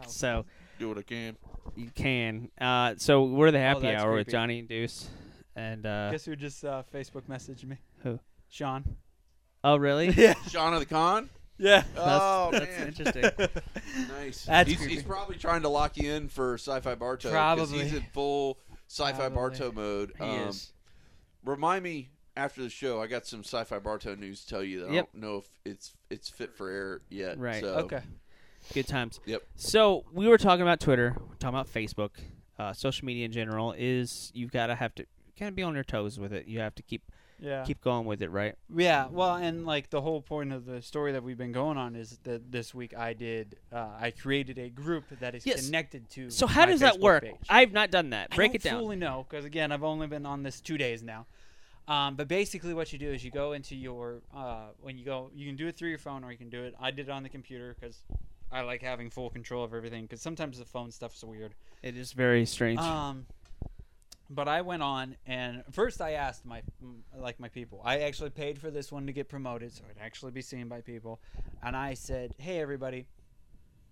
So Do what I can. you can. Uh, so we're the Happy that's Hour with. Johnny and Deuce. And uh, Guess who just uh, Facebook messaged me? Who? Sean. oh really? [laughs] Yeah. Sean of the Con? Yeah. oh, that's man. interesting. [laughs] Nice. That's he's, creepy. he's probably trying to lock you in for Sci-Fi Bartow. 'cause Probably. He's in full Sci-Fi Probably. Bartow mode. He Um, is. Remind me after the show. I got some Sci-Fi Bartow news to tell you that I don't know if it's it's fit for air yet. Right. So, Okay. Good times. Yep. So we were talking about Twitter, we're talking about Facebook, uh, social media in general. Is you've got to have to kind of be on your toes with it. You have to keep Yeah. keep going with it, right? Yeah, well, and like the whole point of the story that we've been going on is that this week I did, uh, I created a group that is Yes. connected to. So how does that work? page. I've not done that. I Break it down. fully know because again, I've only been on this two days now. Um, but basically, what you do is you go into your uh, when you go, you can do it through your phone or you can do it. I did it on the computer because I like having full control of everything. Because sometimes the phone stuff's weird. It is very strange. Um, but I went on and first I asked my mm, like my people. I actually paid for this one to get promoted, so it'd actually be seen by people. And I said, "Hey, everybody."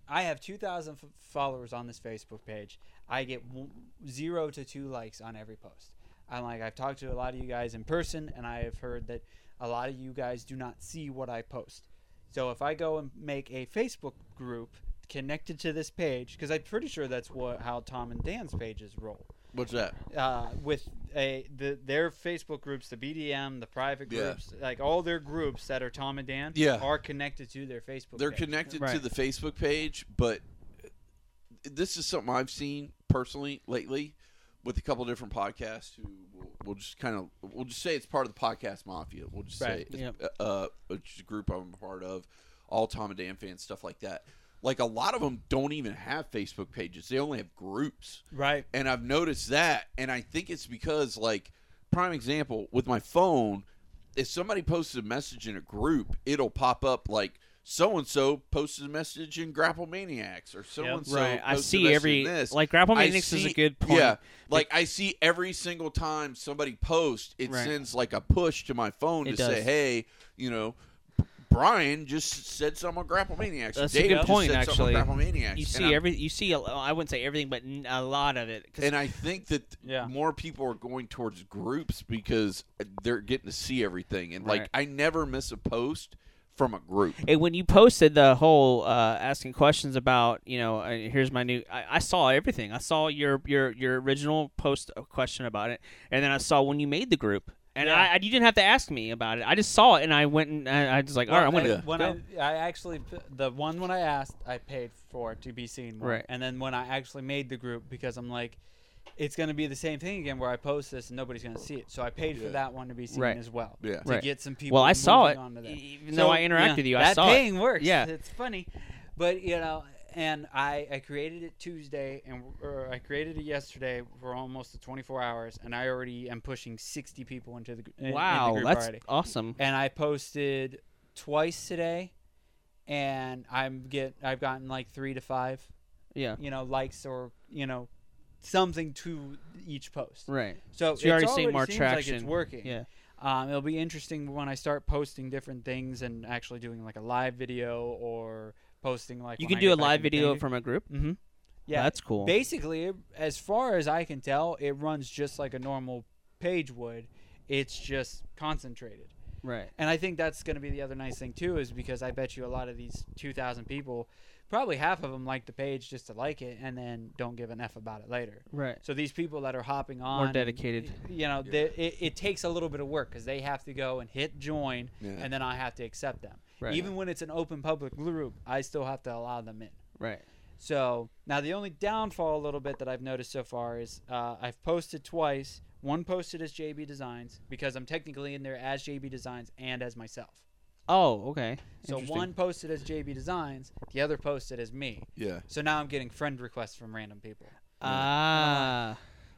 I have 2,000 f- followers on this Facebook page. I get w- zero to two likes on every post. I'm like, I've talked to a lot of you guys in person, and I have heard that a lot of you guys do not see what I post. So if I go and make a Facebook group connected to this page because I'm pretty sure that's what how Tom and Dan's pages roll. What's that? Uh, with a the their Facebook groups, the BDM, the private Yeah. groups, like all their groups that are Tom and Dan, Yeah. are connected to their Facebook. Page. They're page. connected to Right. the Facebook page, but this is something I've seen personally lately with a couple different podcasts who will, will just kind of we'll just say it's part of the podcast mafia. We'll just Right. say Yep. uh, uh, which is a group I'm a part of, all Tom and Dan fans, stuff like that. Like a lot of them don't even have Facebook pages; they only have groups. right. and I've noticed that, and I think it's because, like, prime example with my phone, if somebody posts a message in a group, it'll pop up like so and so posted a message in Grapple Maniacs or so and so. right. I posted a see every in this. like Grapple I Maniacs is a good point. Yeah, like I see every single time somebody posts, it Right. sends like a push to my phone It to say, "Hey, you know." Brian just said something on Grapple Maniacs. or That's a good point, said something on actually. Grapple Maniacs. You see I'm- every you see a, I wouldn't say everything, but a lot of it. and I think that Yeah. more people are going towards groups because they're getting to see everything. And like, Right. I never miss a post from a group. And when you posted the whole uh, asking questions about, you know, uh, here's my new, I, I saw everything. I saw your your your original post a question about it, and then I saw when you made the group, and Yeah. I, I you didn't have to ask me about it. I just saw it, and I went and I, I was like, all right, I'm gonna Yeah. when go. I, I actually the one when I asked, I paid for to be seen more. Right. And then when I actually made the group, because I'm like, it's gonna be the same thing again, where I post this and nobody's gonna see it. So I paid for that one to be seen Right. as well. Yeah. To Right. get some people. well, I saw it, moving onto that. even though I interacted yeah, with you. I that saw paying it. works. Yeah. it's funny, but you know, and I I created it Tuesday, and or I created it yesterday for almost the 24 hours, and I already am pushing 60 people into the in- in the Wow, group that's already awesome. and I posted twice today, and I'm get I've gotten like three to five, Yeah, you know, likes or you know, something to each post. right. So, So it's already seeing more traction. Like it's working. Yeah, Um, it'll be interesting when I start posting different things and actually doing like a live video or posting like you can do a live video from a group. Mm-hmm. Yeah, that's cool. Basically, as far as I can tell, it runs just like a normal page would. It's just concentrated. right. And I think that's going to be the other nice thing too, is because I bet you a lot of these 2,000 people, probably half of them like the page just to like it, and then don't give an f about it later. Right. So these people that are hopping on, more dedicated. you know, they, it, it takes a little bit of work because they have to go and hit join, Yeah. and then I have to accept them. Right. Even when it's an open public group, I still have to allow them in. Right. So now the only downfall a little bit that I've noticed so far is uh, I've posted twice. One posted as JB Designs because I'm technically in there as JB Designs and as myself. Oh, okay. So one posted as JB Designs, the other posted as me. Yeah. So now I'm getting friend requests from random people. Ah.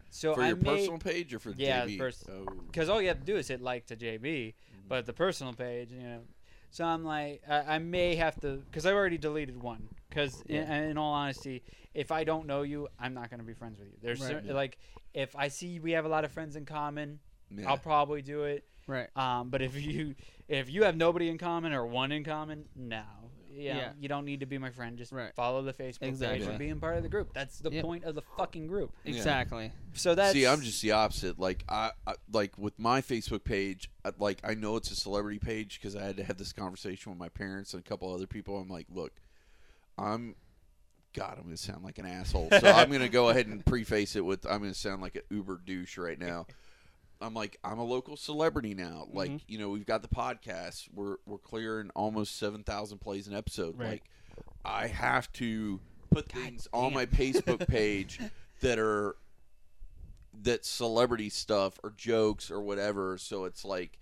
So for I your made, personal page or for Yeah, JB? pers- Oh. because all you have to do is hit like to JB, Mm-hmm. but the personal page, you know. So I'm like, I, I may have to, because I've already deleted one. Because in, in all honesty, if I don't know you, I'm not going to be friends with you. There's Right. cer- like, if I see we have a lot of friends in common, Yeah. I'll probably do it. Right. Um, but if you if you have nobody in common or one in common, no. You know, Yeah. you don't need to be my friend. Just Right. follow the Facebook page Exactly. and being part of the group. That's the Yep. point of the fucking group. Yeah. Exactly. So that's See, I'm just the opposite. Like I, I like with my Facebook page, I, like I know it's a celebrity page because I had to have this conversation with my parents and a couple other people. I'm like, look, I'm God, I'm gonna sound like an asshole. So I'm gonna go ahead and preface it with I'm gonna sound like an uber douche right now. I'm like I'm a local celebrity now. Like Mhm. you know we've got the podcast. We're we're clearing almost seven thousand plays an episode. Right. Like I have to put things on my Facebook page [laughs] that are that celebrity stuff or jokes or whatever. So it's like,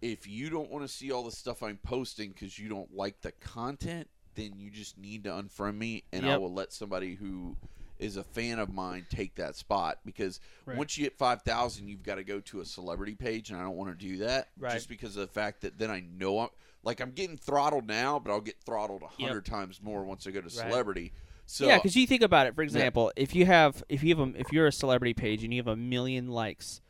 if you don't want to see all the stuff I'm posting because you don't like the content, then you just need to unfriend me, and I will let somebody who is a fan of mine take that spot. Because Right. once you hit five thousand, you've got to go to a celebrity page, and I don't want to do that Right. just because of the fact that then I know I'm like I'm getting throttled now, but I'll get throttled a hundred times more once I go to Right. celebrity. So yeah, because you think about it. For example, if you have if you have a, if you're a celebrity page and you have a million likes,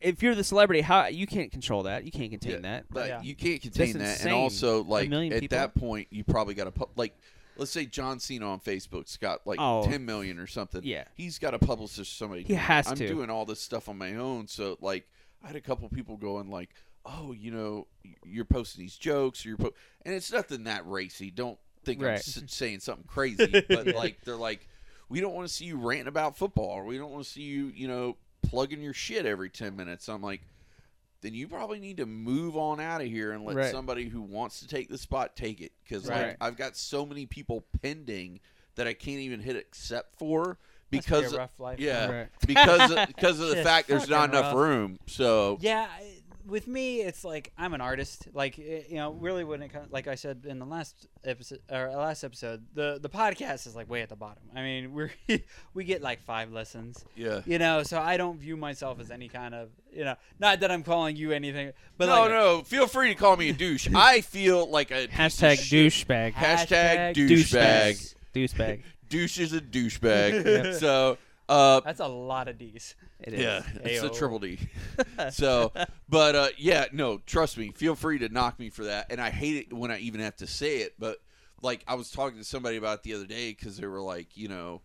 if you're the celebrity, how you can't control that. You can't contain Yeah, that. But Yeah. you can't contain that, insane. and also like at people? that point, you probably got to pu- like, let's say John Cena on Facebook's got like Oh. ten million or something. Yeah. he's got a publish somebody. He has I'm to. doing all this stuff on my own, so like I had a couple people going like, oh, you know, you're posting these jokes, or you're po-, and it's nothing that racy. Don't think I'm s- [laughs] saying something crazy, but like they're like, we don't want to see you ranting about football, or we don't want to see you, you know, plugging your shit every ten minutes. I'm like. Then you probably need to move on out of here and let Right. somebody who wants to take the spot take it. Because Right. like I've got so many people pending that I can't even hit accept for Must be a because rough life. yeah, Right. because of, because of the [laughs] fact there's not enough rough. room. So Yeah, I- with me, it's like I'm an artist. Like eh, you know, really, when it comes, like I said in the last episode or last episode, the the podcast is like way at the bottom. I mean, [laughs] we're we get like five lessons. yeah, you know. So I don't view myself as any kind of, you know, not that I'm calling you anything, but no, like, no. Feel free to call me a douche. [laughs] I feel like a piece of Hashtag shit. douchebag. Hashtag Hashtag douchebag. Douchebag. [laughs] Douche is a douchebag. so, uh, That's a lot of D's. It is. yeah, it's a triple D. [laughs] so, but uh, yeah, no, trust me. Feel free to knock me for that. And I hate it when I even have to say it. But like, I was talking to somebody about it the other day because they were like, you know,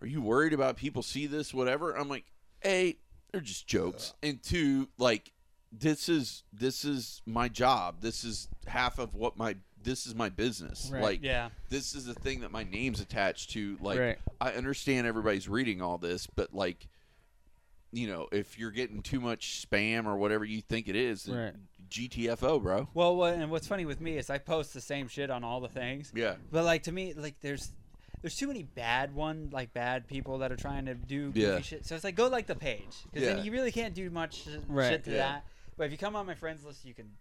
are you worried about people see this, whatever? I'm like, a, they're just jokes, and two, like, this is this is my job. This is half of what my this is my business. Right. Like, Yeah, this is the thing that my name's attached to. Like, Right. I understand everybody's reading all this, but like, you know, if you're getting too much spam or whatever you think it is, Right. GTFO, bro. Well, and what's funny with me is I post the same shit on all the things. Yeah. But like to me, like there's there's too many bad one like bad people that are trying to do goofy Yeah. shit. So it's like go like the page because Yeah. then you really can't do much Right. shit to Yeah. that. But if you come on my friends list, you can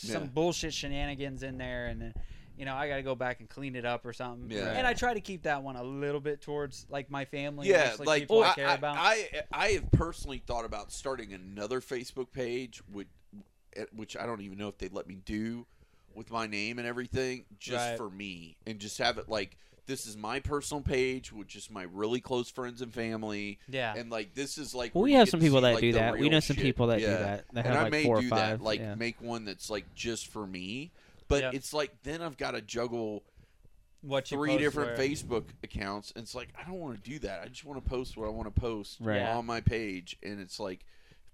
some Yeah. bullshit shenanigans in there, and then you know I got to go back and clean it up or something. Yeah. And I try to keep that one a little bit towards like my family. Yeah, mostly like people I I, care I, about. I, I have personally thought about starting another Facebook page, which, which I don't even know if they'd let me do with my name and everything, just Right. for me, and just have it like this is my personal page with just my really close friends and family. yeah. And like this is like Well, we have some people see, that like, do that. We know some shit. people that do that. That and have I like may four do five. that, like yeah. make one that's like just for me. But Yep. it's like then I've got to juggle what you three different where. Facebook accounts, and it's like I don't want to do that. I just want to post what I want to post Right. On my page, and it's like if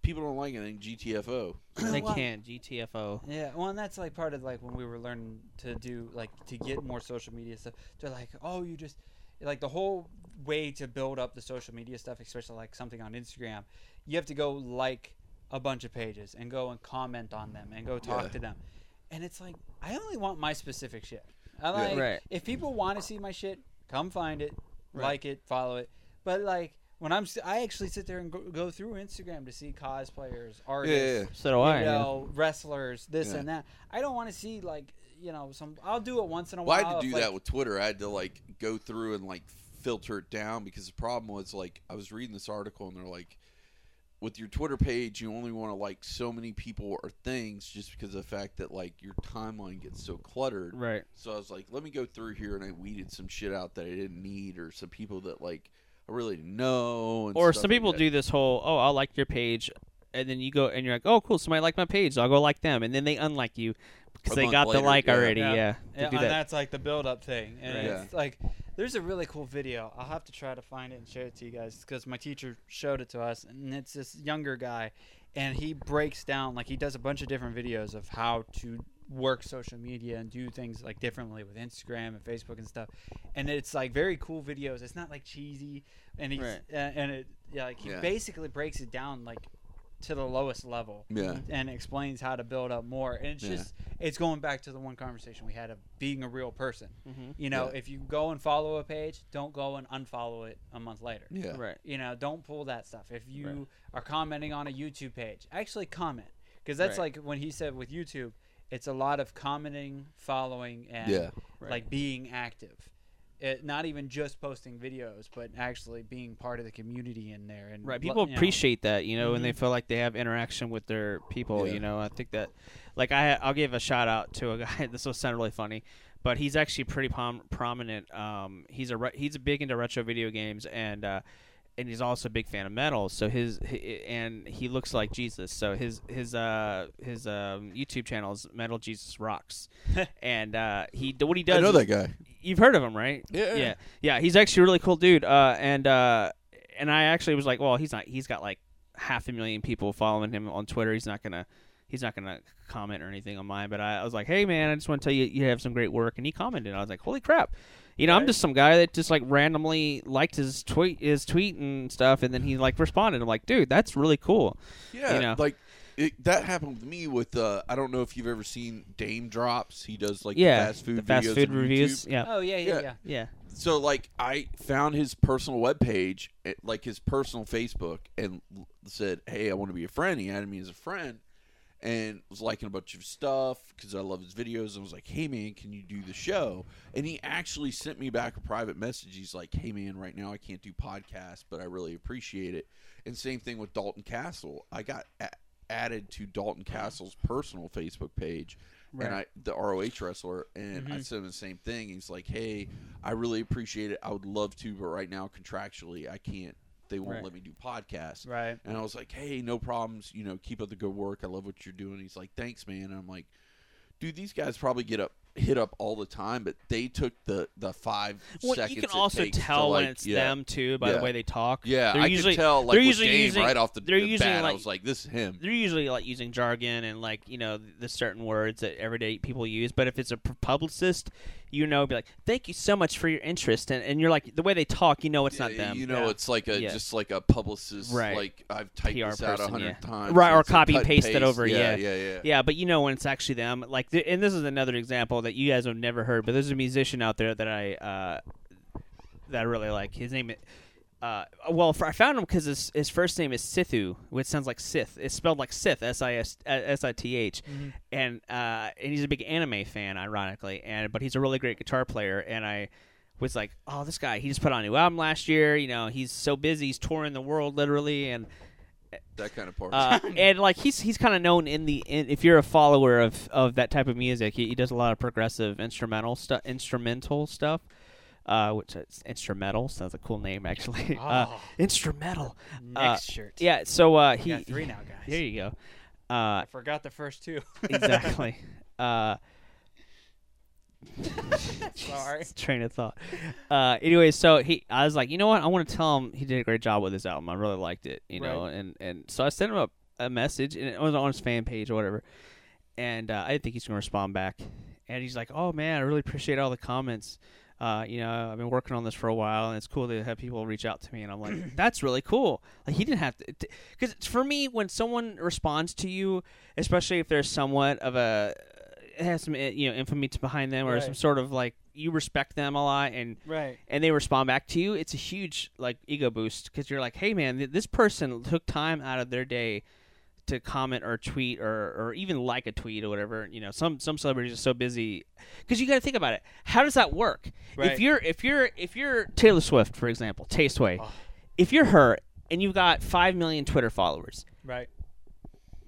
people don't like anything. GTFO. [clears throat] they Well, can GTFO. Yeah, well, and that's like part of like when we were learning to do like to get more social media stuff. They're like, oh, you just like the whole way to build up the social media stuff, especially like something on Instagram. You have to go like a bunch of pages and go and comment on them and go talk Yeah. to them. And it's like I only want my specific shit. I like Right. if people want to see my shit, come find it, Right. like it, follow it. But like when I'm, I actually sit there and go, go through Instagram to see cosplayers, artists, Yeah, yeah, yeah. So do I. you yeah. know, wrestlers, this Yeah. and that. I don't want to see like you know some. I'll do it once in a Well, I had to if, do that like- with Twitter. I had to like go through and like filter it down because the problem was like I was reading this article and they're like, with your Twitter page, you only want to like so many people or things just because of the fact that like your timeline gets so cluttered. Right. So I was like, let me go through here and I weeded some shit out that I didn't need or some people that like I really didn't know. And Or some like people that. do this whole, oh, I'll like your page, and then you go and you're like, oh, cool, somebody liked my page, so I'll go like them, and then they unlike you because they month got the like yeah. already. Yeah. Yeah. They Yeah, and that. that's like the build up thing. And Right. it's like there's a really cool video. I'll have to try to find it and share it to you guys because my teacher showed it to us, and it's this younger guy, and he breaks down like he does a bunch of different videos of how to work social media and do things like differently with Instagram and Facebook and stuff. And it's like very cool videos. It's not like cheesy, and he's Right. uh, and it yeah like he Yeah. basically breaks it down like to the lowest level Yeah. and explains how to build up more and it's Yeah. just it's going back to the one conversation we had of being a real person Mhm. you know Yeah. if you go and follow a page don't go and unfollow it a month later Yeah. Right. you know don't pull that stuff if you Right. are commenting on a youtube page actually comment because that's Right. like when he said with youtube it's a lot of commenting following and Yeah. Right. like being active it, not even just posting videos but actually being part of the community in there and Right. People you know. appreciate that, you know, and they feel like they have interaction with their people. Yeah. You know, I think that, like, I I'll give a shout out to a [laughs] guy. This will sound really funny, but he's actually pretty prom- prominent. Um, he's a re- he's a big into retro video games and. uh and he's also a big fan of metal. So his, hi and he looks like Jesus. So his his uh his um YouTube channel is Metal Jesus Rocks, [laughs] and uh he what he does. I know that guy. You've heard of him, right? Yeah. yeah, yeah. He's actually a really cool dude. Uh, and uh, and I actually was like, well, he's not. He's got like half a million people following him on Twitter. He's not gonna he's not gonna comment or anything on mine. But I, I was like, hey man, I just want to tell you you have some great work, and he commented. I was like, holy crap. You know, I'm just some guy that just like randomly liked his tweet, his tweet and stuff, and then he like responded. I'm like, dude, that's really cool. Yeah, You know. like it, that happened with me with. Uh, I don't know if you've ever seen Daym Drops. He does like yeah, fast food the fast videos food reviews. YouTube. Yeah, Oh yeah, yeah, Yeah. yeah. yeah, So like I found his personal webpage, eh, like his personal Facebook, and said, "Hey, I want to be a friend." He added me as a friend, and was liking a bunch of stuff because I love his videos. And was like, "Hey man, can you do the show?" And he actually sent me back a private message. He's like, "Hey man, right now I can't do podcasts, but I really appreciate it." And same thing with Dalton Castle. I got a- added to Dalton Castle's personal Facebook page. And I, the ROH wrestler, and I mm-hmm. sent him the same thing. He's like, "Hey, I really appreciate it. I would love to, but right now contractually, I can't. They won't Right. let me do podcasts." Right. And I was like, "Hey, no problems. You know, keep up the good work. I love what you're doing." He's like, "Thanks, man." And I'm like, "Dude, these guys probably get up hit up all the time, but they took the the five Well, seconds. you can also tell when like- it's yeah. them too by Yeah. the way they talk. Yeah, they're I usually could tell. Like they're with usually Daym using right off the, they're the bat, I was like, "This is him." they're usually like using jargon and like you know the certain words that everyday people use. But if it's a publicist, you know, be like, "Thank you so much for your interest," and, and you're like the way they talk, you know, it's not Yeah, them. You know, it's like a just like a publicist. Right. Like I've typed PR this out a hundred times, Right, or copy and paste it over, Yeah, yeah. yeah, yeah. Yeah, but you know when it's actually them. Like, and this is another example that you guys have never heard. But there's a musician out there that I uh, that I really like. His name, uh, well, I found him because his his first name is Sithu, which sounds like Sith. It's spelled like Sith, S I S S I T H, and uh, and he's a big anime fan, ironically, and but he's a really great guitar player, and I. Was like, oh, this guy. He just put out a new album last year. You know, he's so busy. He's touring the world, literally, and that kind of part. uh, [laughs] and like he's he's kind of known in the in, if you're a follower of of that type of music, he, he does a lot of progressive instrumental stuff, instrumental stuff. Uh, which is instrumental sounds a cool name actually. [laughs] Uh, Oh. instrumental. Next Uh, shirt. Yeah. So uh, he got three now, guys. There you go. Uh, I forgot the first two. [laughs] exactly. uh, [laughs] [laughs] Sorry. train of thought. Uh, anyway, so he, I was like, you know what? I want to tell him he did a great job with his album. I really liked it, you know, and and so I sent him a, a message, and it was on his fan page or whatever, and uh, I didn't think he's gonna respond back, and he's like, oh man, I really appreciate all the comments. Uh, you know, I've been working on this for a while, and it's cool to have people reach out to me. And I'm like, [clears throat] that's really cool. Like he didn't have to, because for me, when someone responds to you, especially if there's somewhat of a has some eh, you know infamy to behind them or Right. some sort of like you respect them a lot and Right. and they respond back to you it's a huge like ego boost because you're like hey man th- this person took time out of their day to comment or tweet or, or even like a tweet or whatever you know some some celebrities are so busy because you got to think about it how does that work Right. if you're if you're if you're taylor swift for example tasteway Oh. if you're her and you've got 5 million twitter followers Right.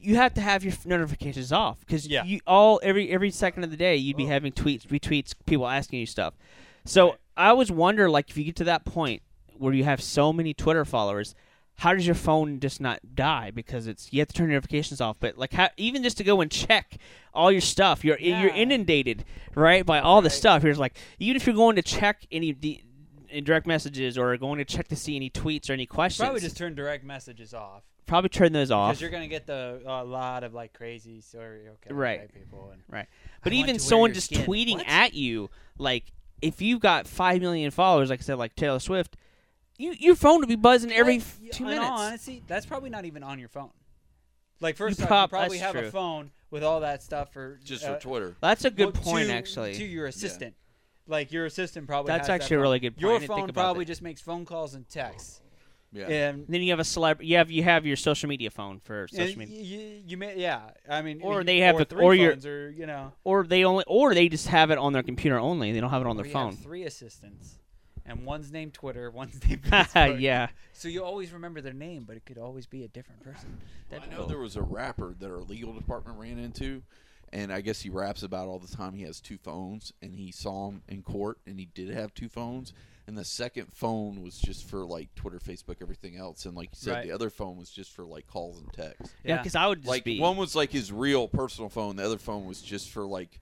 You have to have your notifications off because Yeah. you all every every second of the day you'd be having tweets, retweets, people asking you stuff. So Right. I always wonder, like, if you get to that point where you have so many Twitter followers, how does your phone just not die because it's you have to turn notifications off? But like, how, even just to go and check all your stuff, you're you're inundated right by all the Right. stuff. Here's like, even if you're going to check any. In direct messages or going to check to see any tweets or any questions Probably just turn direct messages off probably turn those off because you're gonna get the a lot of like crazy serial killer Right. type people. And Right. But want even someone just skin. tweeting What? at you, like if you've got five million followers, like I said, like Taylor Swift, you your phone would be buzzing every But, f- y- two in minutes. all honesty, that's probably not even on your phone. Like first You off, prob- you probably have true. a phone with all that stuff for just uh, for Twitter. That's a good well, point, to, actually. To your assistant, like your assistant probably. That's has that actually a phone. really good point. Your didn't think phone about probably that. just makes phone calls and texts. Yeah. Um, and, then you have a celeb. You have you have your social media phone for social media, you, you may, yeah. I mean, Or you- they have or the- three or your- phones, or you know, or they only, or they just have it on their computer only. They don't have it on or their you phone. have three assistants, and one's named Twitter, [laughs] one's named [laughs] Facebook. yeah, So you always remember their name, but it could always be a different person. I know there was a rapper that our legal department ran into, and I guess he raps about all the time. He has two phones, and he saw him in court, and he did have two phones. And the second phone was just for like Twitter, Facebook, everything else, and like you said, Right. the other phone was just for like calls and texts. yeah. Because I would just Like be one was like his real personal phone, the other phone was just for like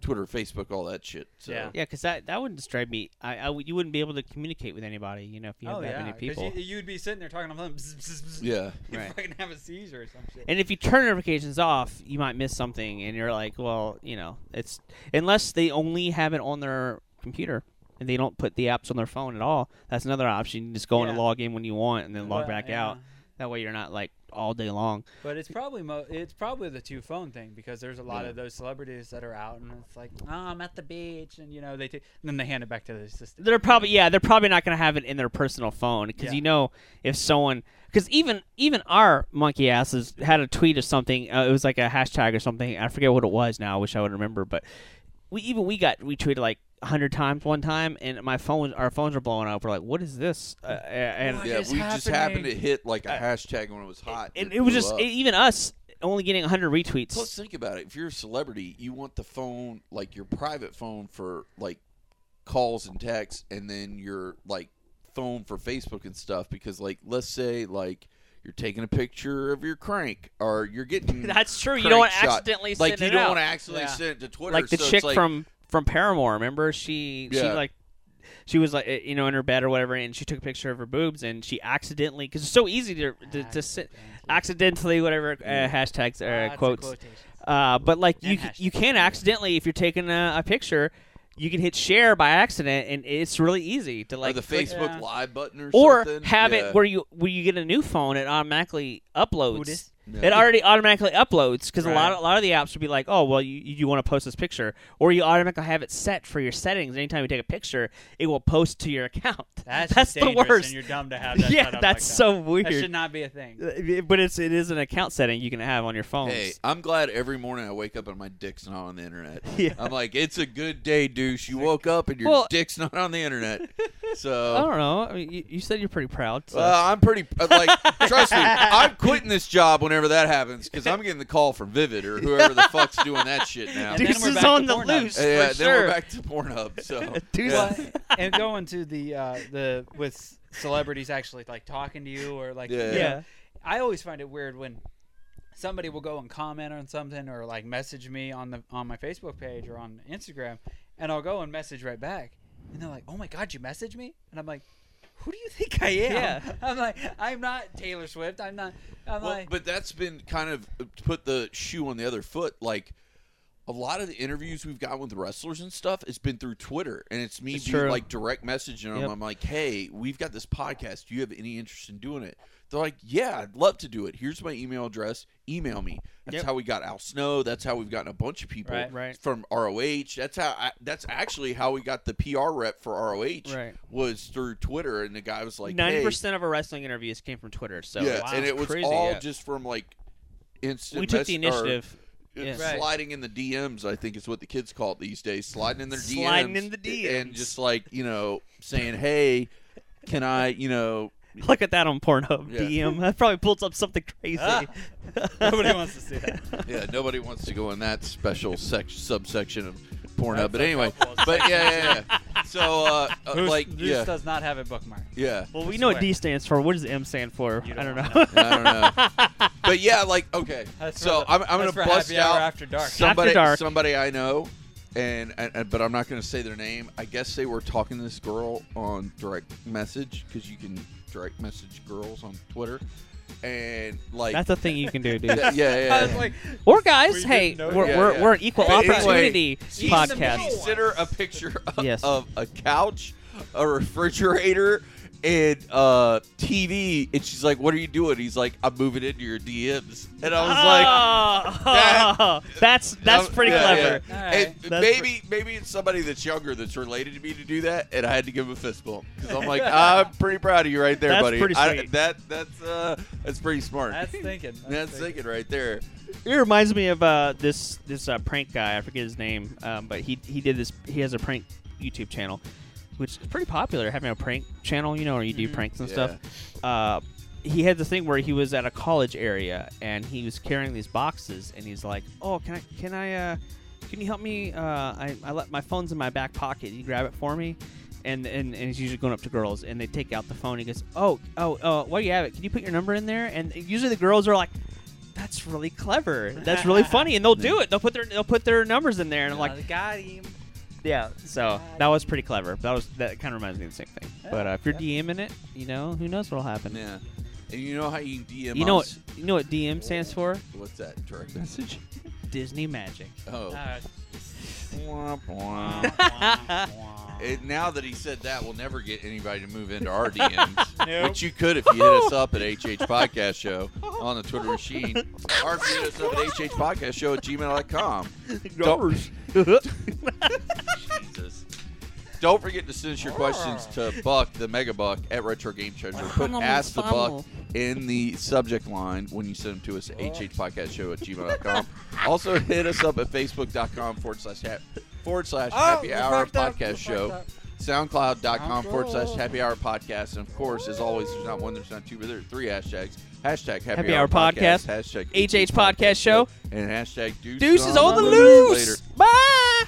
Twitter, Facebook, all that shit. So. Yeah. Yeah, because that that wouldn't describe me. I, I would- you wouldn't be able to communicate with anybody. You know, if you had oh that yeah, many 'cause people. You, you'd be sitting there talking on the phone. [laughs] bzz, bzz, bzz, Yeah. [laughs] You Right. fucking have a seizure or some shit. And if you turn notifications off, you might miss something, and you're like, well, you know, it's unless they only have it on their computer and they don't put the apps on their phone at all. That's another option. You just go in and log in when you want, and then log Well, back yeah. out. That way, you're not like all day long. But it's probably mo- it's probably the two phone thing because there's a lot Yeah. of those celebrities that are out and it's like, oh, I'm at the beach, and you know they take, and then they hand it back to the assistant. They're probably yeah, they're probably not going to have it in their personal phone because Yeah. you know if someone because even even our monkey asses had a tweet or something. Uh, it was like a hashtag or something. I forget what it was now. I wish I would remember, but we even we got retweeted like hundred times one time, and my phone our phones were blowing up. We're like, what is this? Uh, and What Yeah, is we just happened to hit like a hashtag when it was hot. it, and it was just up. e- even us only getting 100 retweets. Plus, think about it. If you're a celebrity, you want the phone, like your private phone, for like calls and texts, and then your like phone for Facebook and stuff. Because, like, let's say like you're taking a picture of your crank, or you're getting [laughs] That's true. You don't want to accidentally like send you it don't out. want to accidentally Yeah. send it to Twitter. like the so it's chick like, from from Paramore. Remember she she like she was like you know in her bed or whatever, and she took a picture of her boobs, and she accidentally because it's so easy to to, to sit accidentally whatever uh, hashtags or it's a quotes. Uh, but like And you hashtags. you can accidentally if you're taking a, a picture, you can hit share by accident, and it's really easy to or like the Facebook Yeah. Live button or, or something. have Yeah. it where you where you get a new phone, it automatically uploads. Buddhist? It already automatically uploads because a lot of, a lot of the apps would be like, oh well, you you want to post this picture, or you automatically have it set for your settings. Anytime you take a picture, it will post to your [laughs] account. That's, That's the worst. And you're dumb to have that. [laughs] yeah, that's like so that. weird. That should not be a thing. Uh, but it's it is an account setting you can have on your phone. Hey, I'm glad every morning I wake up and my dick's not on the internet. [laughs] Yeah. I'm like, it's a good day, douche. You woke up and your Well- dick's not on the internet. I don't know. I mean, you, you said you're pretty proud. So. well, I'm pretty uh, like. trust me, I'm quitting this job whenever that happens because I'm getting the call from Vivid or whoever the fuck's doing that shit now. And then Deuce we're is back to on the Pornhub. loose. Uh, yeah, for then we're back to Pornhub. So, [laughs] Deuce- yeah. And going to the uh, the with celebrities actually like talking to you or like Yeah. you Yeah. I always find it weird when somebody will go and comment on something or like message me on the on my Facebook page or on Instagram, and I'll go and message right back, and they're like, "Oh my God, you messaged me?" And I'm like. Who do you think I am? Yeah. [laughs] I'm like, I'm not Taylor Swift. I'm not. I'm Well, like, but that's been kind of uh, put the shoe on the other foot. Like a lot of the interviews we've got with wrestlers and stuff has been through Twitter, and it's me It's being true. like direct messaging them. Yep. I'm like, hey, we've got this podcast. Do you have any interest in doing it? They're like, yeah, I'd love to do it. Here's my email address. Email me. That's Yep. how we got Al Snow. That's how we've gotten a bunch of people Right. Right. from ROH. That's how. I, that's actually how we got the PR rep for ROH. Right. Was through Twitter, and the guy was like, Ninety hey, percent of our wrestling interviews came from Twitter. So yeah, wow, and it was crazy, all yeah. just from like instant. we took the mess- or- initiative. uh, Yeah. Right. Sliding in the DMs, I think is what the kids call it these days. Sliding in their Sliding DMs. in the DMs. And just like, you know, saying, hey, can I, you know, [laughs] Look at that on Pornhub Yeah. DM. That probably pulls up something crazy. Ah. [laughs] Nobody wants to see that. [laughs] yeah, nobody wants to go in that special sec- subsection of Pornhub. That's But anyway, [laughs] but yeah, yeah, yeah. So, uh, uh, Who's- like, Deuce yeah, does not have it bookmarked. yeah. Well, we know what. D stands for. What does M stand for? You I don't don't wanna know. I don't know. [laughs] But yeah, like, okay. That's so for the- I'm, I'm going that's to for bust happy hour out after dark. somebody, dark. somebody I know, and, and, and- but I'm not going to say their name. I guess they were talking to this girl on direct message because you can direct message girls on Twitter, and like That's a thing you can do, [laughs] dude. yeah, yeah, yeah. I was like, Or guys, We hey, we're, that. we're, Yeah, we're an equal But opportunity She's podcast. Consider a picture of, Yes. of a couch, a refrigerator, and uh, TV, and she's like, "What are you doing?" He's like, "I'm moving into your DMs," and I was like. Oh, that- [laughs] that's that's pretty yeah, clever. yeah. All And. That's maybe maybe it's somebody that's younger that's related to me to do that, and I had to give him a fist bump because I'm like, [laughs] I'm pretty proud of you right there, That's buddy. pretty I- sweet. that that's uh that's pretty smart. that's thinking. That's, [laughs] That's thinking right there. It reminds me of uh, this this uh, prank guy. I forget his name, um, but he he did this. He has a prank YouTube channel, which is pretty popular. Having a prank channel, you know, where you do Mhm. pranks and Yeah. stuff. Uh, he had this thing where he was at a college area and he was carrying these boxes, and he's like, "Oh, can I can I uh, can you help me? Uh, I I let my phone's in my back pocket. You grab it for me." And, and, and he's usually going up to girls, and they take out the phone. He goes, "Oh, oh, oh, why do you have it, can you put your number in there?" And usually the girls are like, that's really clever. That's really [laughs] funny, and they'll do it. They'll put their they'll put their numbers in there, and I'm like, got him. Yeah. So that was pretty clever. That was that kind of reminds me of the same thing. But uh, if you're DMing it, you know, who knows what'll happen. Yeah. And you know how you DM You know us? what? You know what DM stands for? What's that? Direct [laughs] message? Disney Magic. Oh. Uh, Womp womp. It, now that he said that, we'll never get anybody to move into our DMs. [laughs] Nope. Which you could if you hit us up at [laughs] HH Podcast Show on the Twitter machine. Or if you hit us up at HH Podcast Show at gmail.com. Don't, Jesus. Don't forget to send us your questions to Buck, the Mega Buck, at Retro Game Treasure. Put Ask the Buck in the subject line when you send them to us at hhpodcastshow at gmail.com. [laughs] also, hit us up at facebook.com forward slash ha- forward slash Oh, happy hour fucked up, we podcast show. Up. SoundCloud.com forward slash happy hour podcast. And of course, as always, there's not one, there's not two, but there are three hashtags. Hashtag happy, Happy Hour Podcast, hashtag HH Podcast Show, and hashtag deuces, Deuces on the loose. Later. Bye.